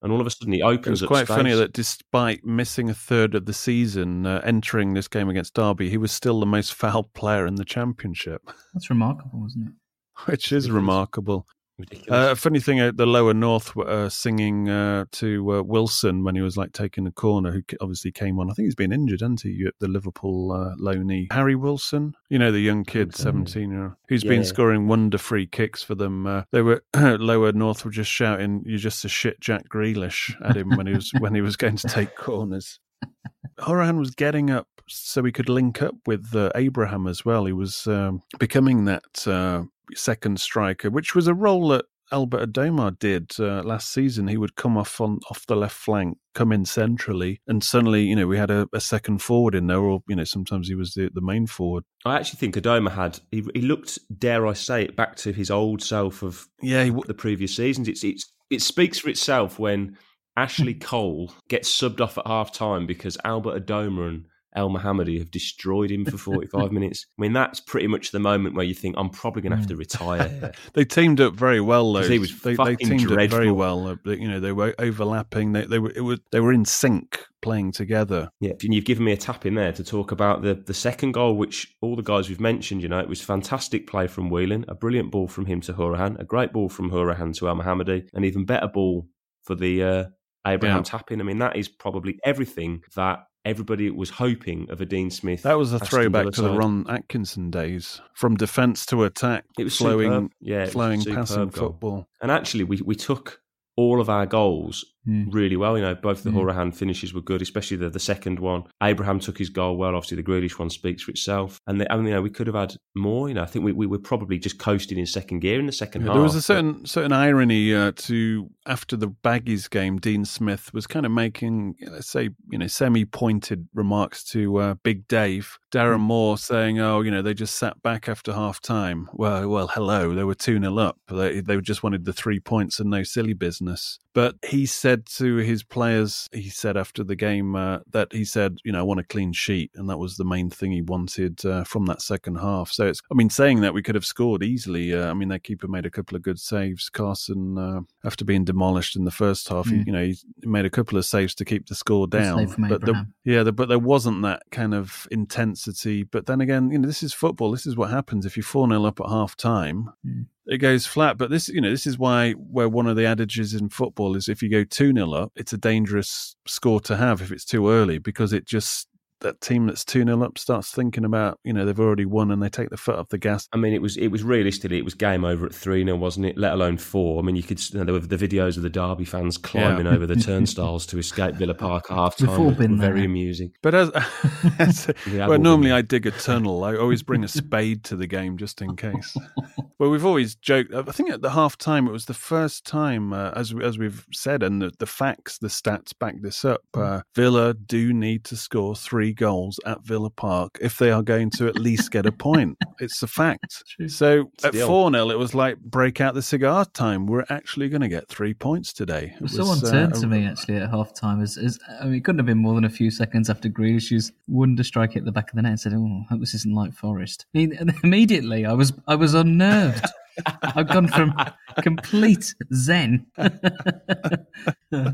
and all of a sudden he opens was up quite funny that despite missing a third of the season, uh, entering this game against Derby, he was still the most fouled player in the championship, That's remarkable, isn't it? which is remarkable. Ridiculous. Uh, funny thing, uh, the lower north were uh, singing uh, to uh, Wilson when he was like taking a corner, who obviously came on. I think he's been injured, hasn't he? At the Liverpool uh, loanee, Harry Wilson. You know the young kid, seventeen year old, who's Yeah. been scoring wonder free kicks for them. Uh, they were lower north were just shouting, "You're just a shit Jack Grealish" at him when he was when he was going to take corners. Horan was getting up so he could link up with uh, Abraham as well. He was um, becoming that uh, second striker, which was a role that Albert Adomah did uh, last season. He would come off on off the left flank, come in centrally, and suddenly, you know, we had a, a second forward in there, or you know, sometimes he was the, the main forward. I actually think Adoma had he, he looked, dare I say it, back to his old self of Yeah, he, the previous seasons. It's it's it speaks for itself when Ashley Cole gets subbed off at half time because Albert Adomah and Elmohamady have destroyed him for 45 minutes. I mean, that's pretty much the moment where you think, I'm probably going to have to retire they teamed up very well. Though he was they, they teamed up very well. Uh, they- you know, they were overlapping. They they were it was they were in sync playing together. Yeah, and you've given me a tap in there to talk about the, the second goal, which all the guys we've mentioned, you know, it was fantastic play from Whelan, a brilliant ball from him to Hourihane, a great ball from Hourihane to Elmohamady, an even better ball for the uh, Abraham Yeah. tap in. I mean, that is probably everything that everybody was hoping of a Dean Smith. That was a Aston throwback Villa to the. Ron Atkinson days, from defence to attack, It was flowing, superb. Yeah, was flowing passing goal. football. And actually, we, we took all of our goals Mm. really well. You know, both the Mm. Hourihane finishes were good, especially the, the second one. Abraham took his goal well. Obviously, the Grealish one speaks for itself. And the, I mean, you know, we could have had more. You know, I think we, we were probably just coasting in second gear in the second Yeah, half. there was a certain certain irony uh, to after the Baggies game. Dean Smith was kind of making, let's say, you know, semi-pointed remarks to uh, Big Dave. Darren Moore saying, "Oh, you know, they just sat back after half time." Well, well, hello, they were two 0 up. They they just wanted the three points and no silly business. But he said to his players, he said after the game uh, that he said, you know, I want a clean sheet, and that was the main thing he wanted uh, from that second half. So it's, I mean, saying that we could have scored easily. Uh, I mean, their keeper made a couple of good saves. Carson, uh, after being demolished in the first half, he, Mm. you know, he made a couple of saves to keep the score down. but there, yeah, there, but there wasn't that kind of intensity. But then again, you know, this is football. This is what happens if you're four 0 up at half time Mm. It goes flat. But this, you know, this is why where one of the adages in football is if you go two 0 up, it's a dangerous score to have if it's too early because it just that team that's two 0 up starts thinking about you know they've already won and they take the foot off the gas. I mean, it was it was realistically it was game over at three 0 wasn't it? Let alone four. I mean, you could you know, there were the videos of the Derby fans climbing Yeah. over the turnstiles to escape Villa Park at half time. All been very there. amusing. But as, as We well, normally been I dig a tunnel. I always bring a spade to the game just in case. well, we've always joked. I think at the half time it was the first time, uh, as we- as we've said, and the, the facts, the stats back this up. Uh, Villa do need to score three goals at Villa Park if they are going to at least get a point. It's a fact. True. So at four 0 it was like break out the cigar time. We're actually going to get three points today. It Someone was, uh, turned a- to me actually at half time. As, as I mean, it couldn't have been more than a few seconds after Grealish's wonder strike at the back of the net and said, "Oh, I hope this isn't like Forest." I mean, immediately, I was I was unnerved. I've gone from complete zen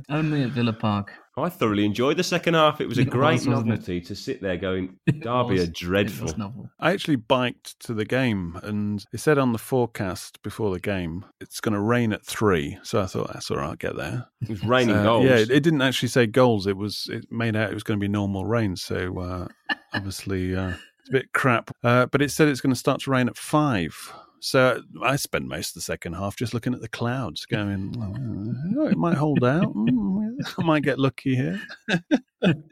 only at Villa Park. I thoroughly enjoyed the second half. It was a It great was, novelty to sit there going, Derby was. are dreadful. Novel. I actually biked to the game, and it said on the forecast before the game it's going to rain at three. So I thought that's all right, I'll get there. It was raining Uh, goals. Yeah, it, it didn't actually say goals. It was it made out it was going to be normal rain. So uh, obviously uh, it's a bit crap. Uh, but it said it's going to start to rain at five. So I spent most of the second half just looking at the clouds, going, "Oh, it might hold out. Mm, I might get lucky here."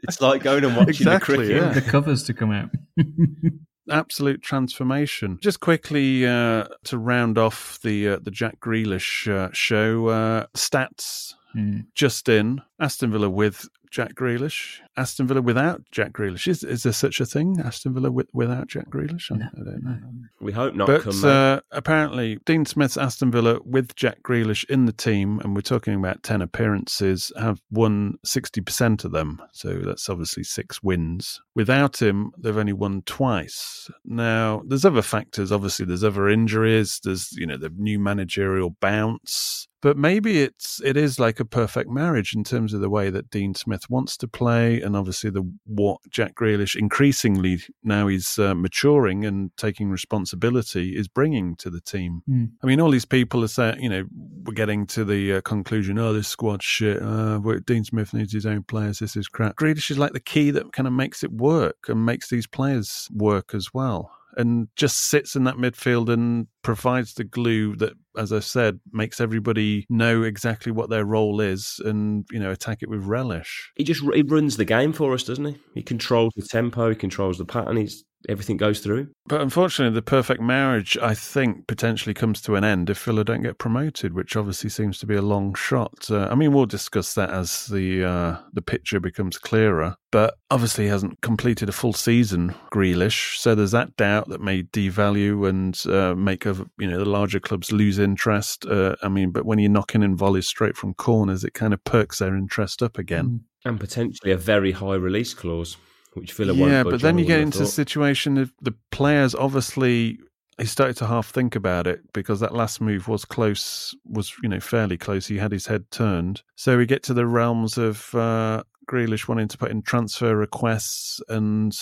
It's like going and watching Exactly, the cricket. yeah. The covers to come out. absolute transformation. Just quickly uh, to round off the uh, the Jack Grealish uh, show uh, stats. Mm. Just in Aston Villa with Jack Grealish, Aston Villa without Jack Grealish. Is is there such a thing? Aston Villa with, without Jack Grealish? I, I don't know. We hope not. But come uh, apparently, Dean Smith's Aston Villa with Jack Grealish in the team, and we're talking about 10 appearances, have won 60% of them. So that's obviously six wins. Without him, they've only won twice. Now, there's other factors. Obviously, there's other injuries. There's, you know, the new managerial bounce. But maybe it's it is like a perfect marriage in terms of the way that Dean Smith wants to play, and obviously the what Jack Grealish increasingly now he's uh, maturing and taking responsibility is bringing to the team. Mm. I mean, all these people are saying, you know, we're getting to the uh, conclusion, oh, this squad shit. Uh, Dean Smith needs his own players. This is crap. Grealish is like the key that kind of makes it work and makes these players work as well. And just sits in that midfield and provides the glue that, as I said, makes everybody know exactly what their role is and, you know, attack it with relish. he just he runs the game for us, doesn't he? He controls the tempo, he controls the pattern. He's everything goes through. But unfortunately, the perfect marriage, I think, potentially comes to an end if Villa don't get promoted, which obviously seems to be a long shot. Uh, I mean, we'll discuss that as the uh, the picture becomes clearer. But obviously, he hasn't completed a full season, Grealish. So there's that doubt that may devalue and uh, make of you know the larger clubs lose interest. Uh, I mean, but when you're knocking in volleys straight from corners, it kind of perks their interest up again. And potentially a very high release clause, which Villa won't. Yeah, but then you get into a situation of the players obviously he started to half think about it because that last move was close, was you know fairly close. He had his head turned, so we get to the realms of uh, Grealish wanting to put in transfer requests, and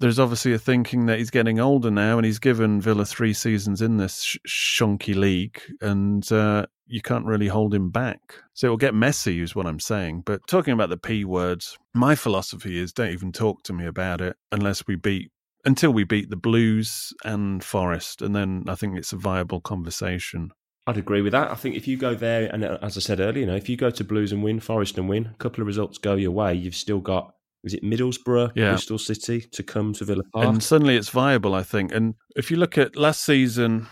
there's obviously a thinking that he's getting older now, and he's given Villa three seasons in this sh- shonky league, and uh, you can't really hold him back. So it'll get messy, is what I'm saying. But talking about the P words, my philosophy is don't even talk to me about it unless we beat until we beat the Blues and Forest, and then I think it's a viable conversation. I'd agree with that. I think if you go there, and uh, as I said earlier, you know, if you go to Blues and win, Forest and win, a couple of results go your way, you've still got, is it Middlesbrough, Yeah. Bristol City to come to Villa Park? And suddenly it's viable, I think. And if you look at last season,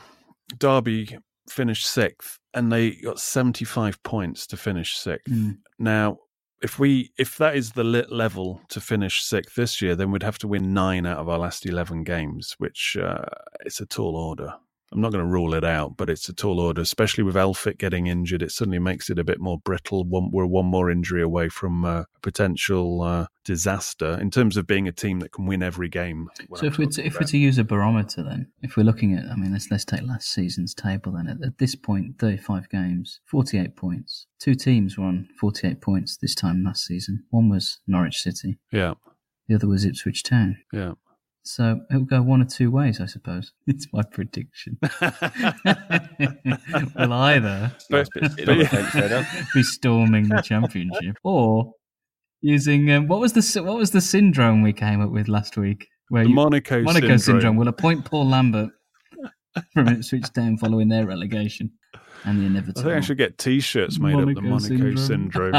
Derby finished sixth, and they got 75 points to finish sixth. Mm. Now, if we if that is the lit level to finish sixth this year, then we'd have to win nine out of our last 11 games, which uh, it's a tall order. I'm not going to rule it out, but it's a tall order, especially with Elphick getting injured. It suddenly makes it a bit more brittle. One, we're one more injury away from uh, a potential uh, disaster in terms of being a team that can win every game. So I'm if we're to, if we're to use a barometer, then if we're looking at, I mean, let's let's take last season's table. Then at, at this point, thirty-five games, forty-eight points. Two teams were on forty-eight points this time last season. One was Norwich City. Yeah. The other was Ipswich Town. Yeah. So it will go one or two ways, I suppose. It's my prediction. will either Nice bit sitting on the fence there, Dan. be storming the championship, or using um, what was the what was the syndrome we came up with last week? Where The Monaco Monaco syndrome. syndrome. will appoint Paul Lambert from Ipswich Town following their relegation and the I inevitable. think I should get T-shirts made up the Monaco syndrome.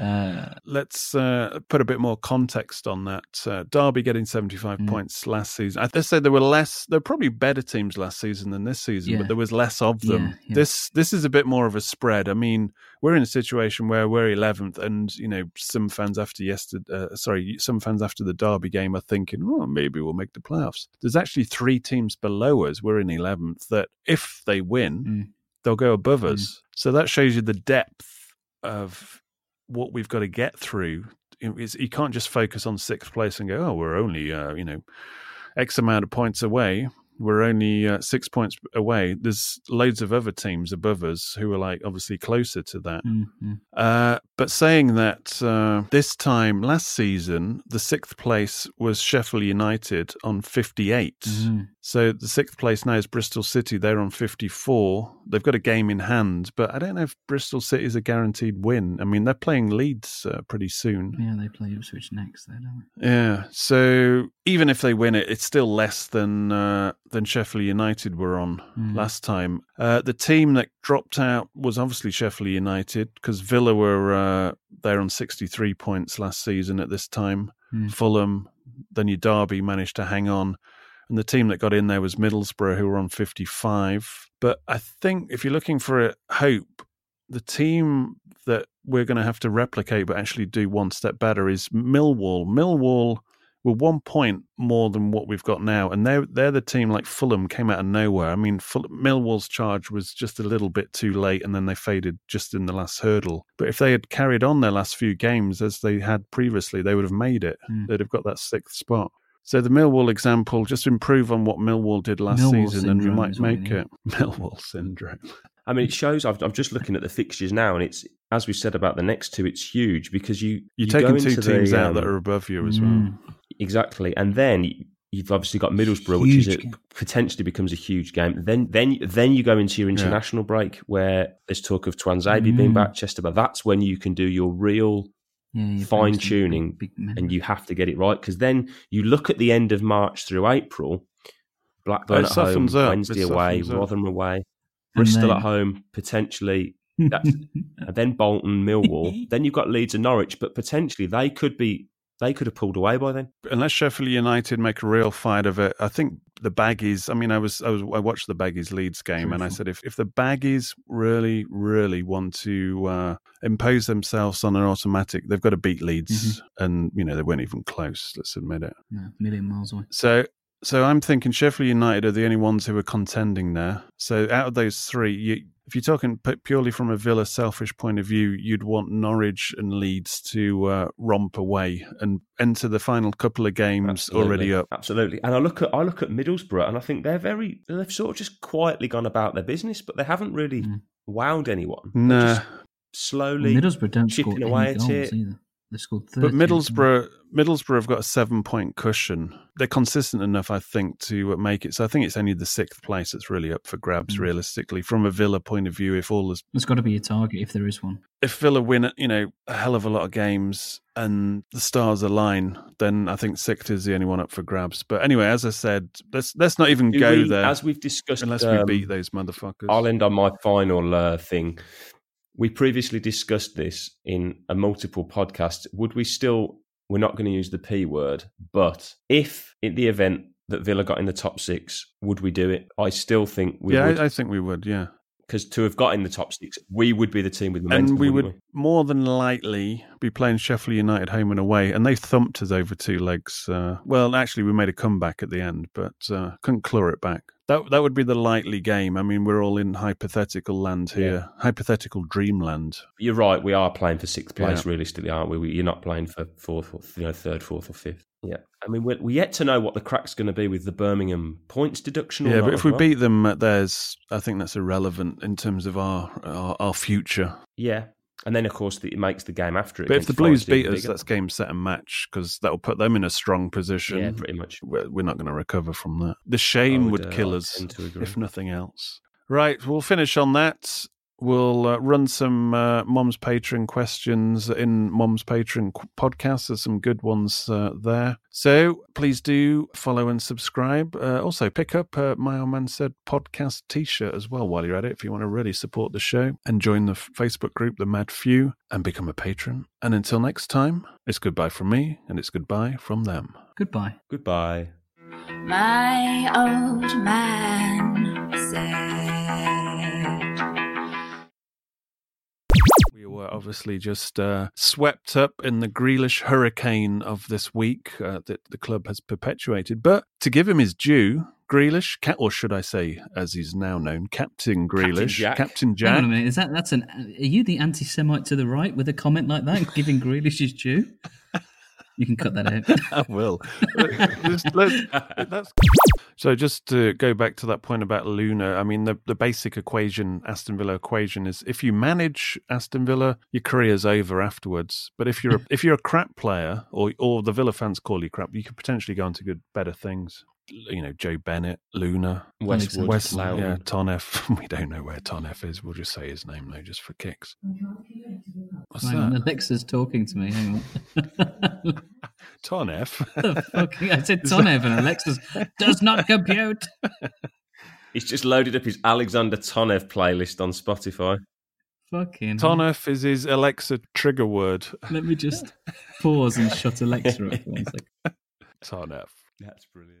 Uh, Let's uh, put a bit more context on that. Uh, Derby getting 75 Mm. points last season. I just say there were less. There were probably better teams last season than this season, Yeah. but there was less of them. Yeah. This this is a bit more of a spread. I mean, we're in a situation where we're 11th, and you know some fans after yesterday, uh, sorry, some fans after the Derby game are thinking, oh, maybe we'll make the playoffs. There's actually three teams below us. We're in 11th. That if they win, Mm. they'll go above us. So that shows you the depth of what we've got to get through. It's, you can't just focus on sixth place and go, oh, we're only, uh, you know, X amount of points away. We're only uh, six points away. There's loads of other teams above us who are like obviously closer to that. mm, mm. Uh, But saying that, uh, this time last season, the sixth place was Sheffield United on 58. Mm. So the sixth place now is Bristol City. They're on 54. They've got a game in hand, but I don't know if Bristol City is a guaranteed win. I mean, they're playing Leeds uh, pretty soon. Yeah, they play Ipswich next, though, don't they? Yeah. So even if they win it, it's still less than uh, than Sheffield United were on Mm. last time. Uh, the team that dropped out was obviously Sheffield United because Villa were uh, there on 63 points last season at this time. Mm. Fulham, then your Derby managed to hang on. And the team that got in there was Middlesbrough, who were on 55. But I think if you're looking for a hope, the team that we're going to have to replicate but actually do one step better is Millwall. Millwall were one point more than what we've got now, and they're they're the team like Fulham came out of nowhere. I mean, Ful- Millwall's charge was just a little bit too late, and then they faded just in the last hurdle. But if they had carried on their last few games as they had previously, they would have made it. Mm. They'd have got that sixth spot. So the Millwall example, just improve on what Millwall did last Millwall season, and you syndrome might is what we make need. it Millwall syndrome. I mean, it shows. I've, I'm just looking at the fixtures now, and it's as we said about the next two. It's huge because you You're you taking two teams the, out um, that are above you as well. Mm. exactly, and then you've obviously got Middlesbrough, which is a, potentially becomes a huge game. Then then then you go into your international break where there's talk of Tuanzebe being Mm. back, Chester, but that's when you can do your real Yeah, fine playing some tuning, big- big men. and you have to get it right because then you look at the end of March through April. Blackburn It at home, up. Wednesday It away, softens up. Rotherham away, And Bristol then- at home, potentially that's, and then Bolton, Millwall. then you've got Leeds and Norwich, but potentially they could be they could have pulled away by then. unless Sheffield United make a real fight of it, I think the Baggies. I mean, I was I was I watched the Baggies Leeds game, and I said if if the Baggies really really want to uh, impose themselves on an automatic, they've got to beat Leeds, and you know they weren't even close. Let's admit it. No, million miles away. So. So I'm thinking Sheffield United are the only ones who are contending there. So out of those three, you, if you're talking purely from a Villa selfish point of view, you'd want Norwich and Leeds to uh, romp away and enter the final couple of games already up. Absolutely. And I look at I look at Middlesbrough and I think they're very they've sort of just quietly gone about their business, but they haven't really Mm. wowed anyone. They're Nah. just slowly Middlesbrough don't score chipping any away at goals it. either. They scored 30. But Middlesbrough, Middlesbrough have got a seven-point cushion. They're consistent enough, I think, to uh, make it. So I think it's only the sixth place that's really up for grabs, Mm. realistically, from a Villa point of view. If all is, There's got to be a target if there is one. if Villa win, you know, a hell of a lot of games and the stars align, then I think sixth is the only one up for grabs. But anyway, as I said, let's let's not even Do go we- there As we've discussed, unless um, we beat those motherfuckers. I'll end on my final uh, thing. We previously discussed this in a multiple podcast. Would we still? We're not going to use the p word, but if in the event that Villa got in the top six, would we do it? I still think we yeah, would, I, I think we would. Yeah. Because to have got in the top six, we would be the team with the momentum. and we would wouldn't more than likely be playing Sheffield United home and away, and they thumped us over two legs. Uh, well, actually, we made a comeback at the end, but uh, couldn't claw it back. That that would be the likely game. I mean, we're all in hypothetical land here, hypothetical dreamland. You're right. We are playing for sixth place, Yeah. realistically, aren't we? we? You're not playing for fourth, or, you know, third, fourth, or fifth. Yeah. I mean, we're, we're yet to know what the crack's going to be with the Birmingham points deduction. Or Yeah, but if we well. beat them there's I think that's irrelevant in terms of our our, our future. yeah, and then of course the, it makes the game after it. But if the Blues beat us, bigger. that's game set and match because that will put them in a strong position. yeah, pretty much. we're, we're not going to recover from that. The shame I would, would, uh, kill us, tend to agree. if nothing else. Right, we'll finish on that. We'll uh, run some uh, Mom's Patron questions in Mom's Patron qu- podcast. There's some good ones uh, there. So please do follow and subscribe. Uh, also, pick up uh, My Old Man Said podcast t shirt as well while you're at it if you want to really support the show. And join the f- Facebook group, The Mad Few, and become a patron. And until next time, it's goodbye from me and it's goodbye from them. Goodbye. Goodbye. My old man said. Were obviously just uh, swept up in the Grealish hurricane of this week uh, that the club has perpetuated. But to give him his due, Grealish, or should I say, as he's now known, Captain Grealish, Jack. Captain Hang Jack. on a minute. Is that that's an? Are you the anti-Semite to the right with a comment like that, giving Grealish his due? You can cut that out. I will. Let's- let's- so just to go back to that point about Luna, I mean the, the basic equation, Aston Villa equation, is if you manage Aston Villa, your career's over afterwards. But if you're a, if you're a crap player, or or the Villa fans call you crap, you could potentially go on to good better things. You know, Joe Bennett, Luna, Westwood, West, Lowton. yeah, Tonev. We don't know where Tonev is. We'll just say his name though, just for kicks. What's Hang on, that? Alexa's talking to me. Hang on. Tonev. fucking, I said Tonev and Alexa's does not compute. He's just loaded up his Alexander Tonev playlist on Spotify. Fucking. hell. Tonev is his Alexa trigger word. Let me just pause and shut Alexa up for one second. Tonev. That's brilliant.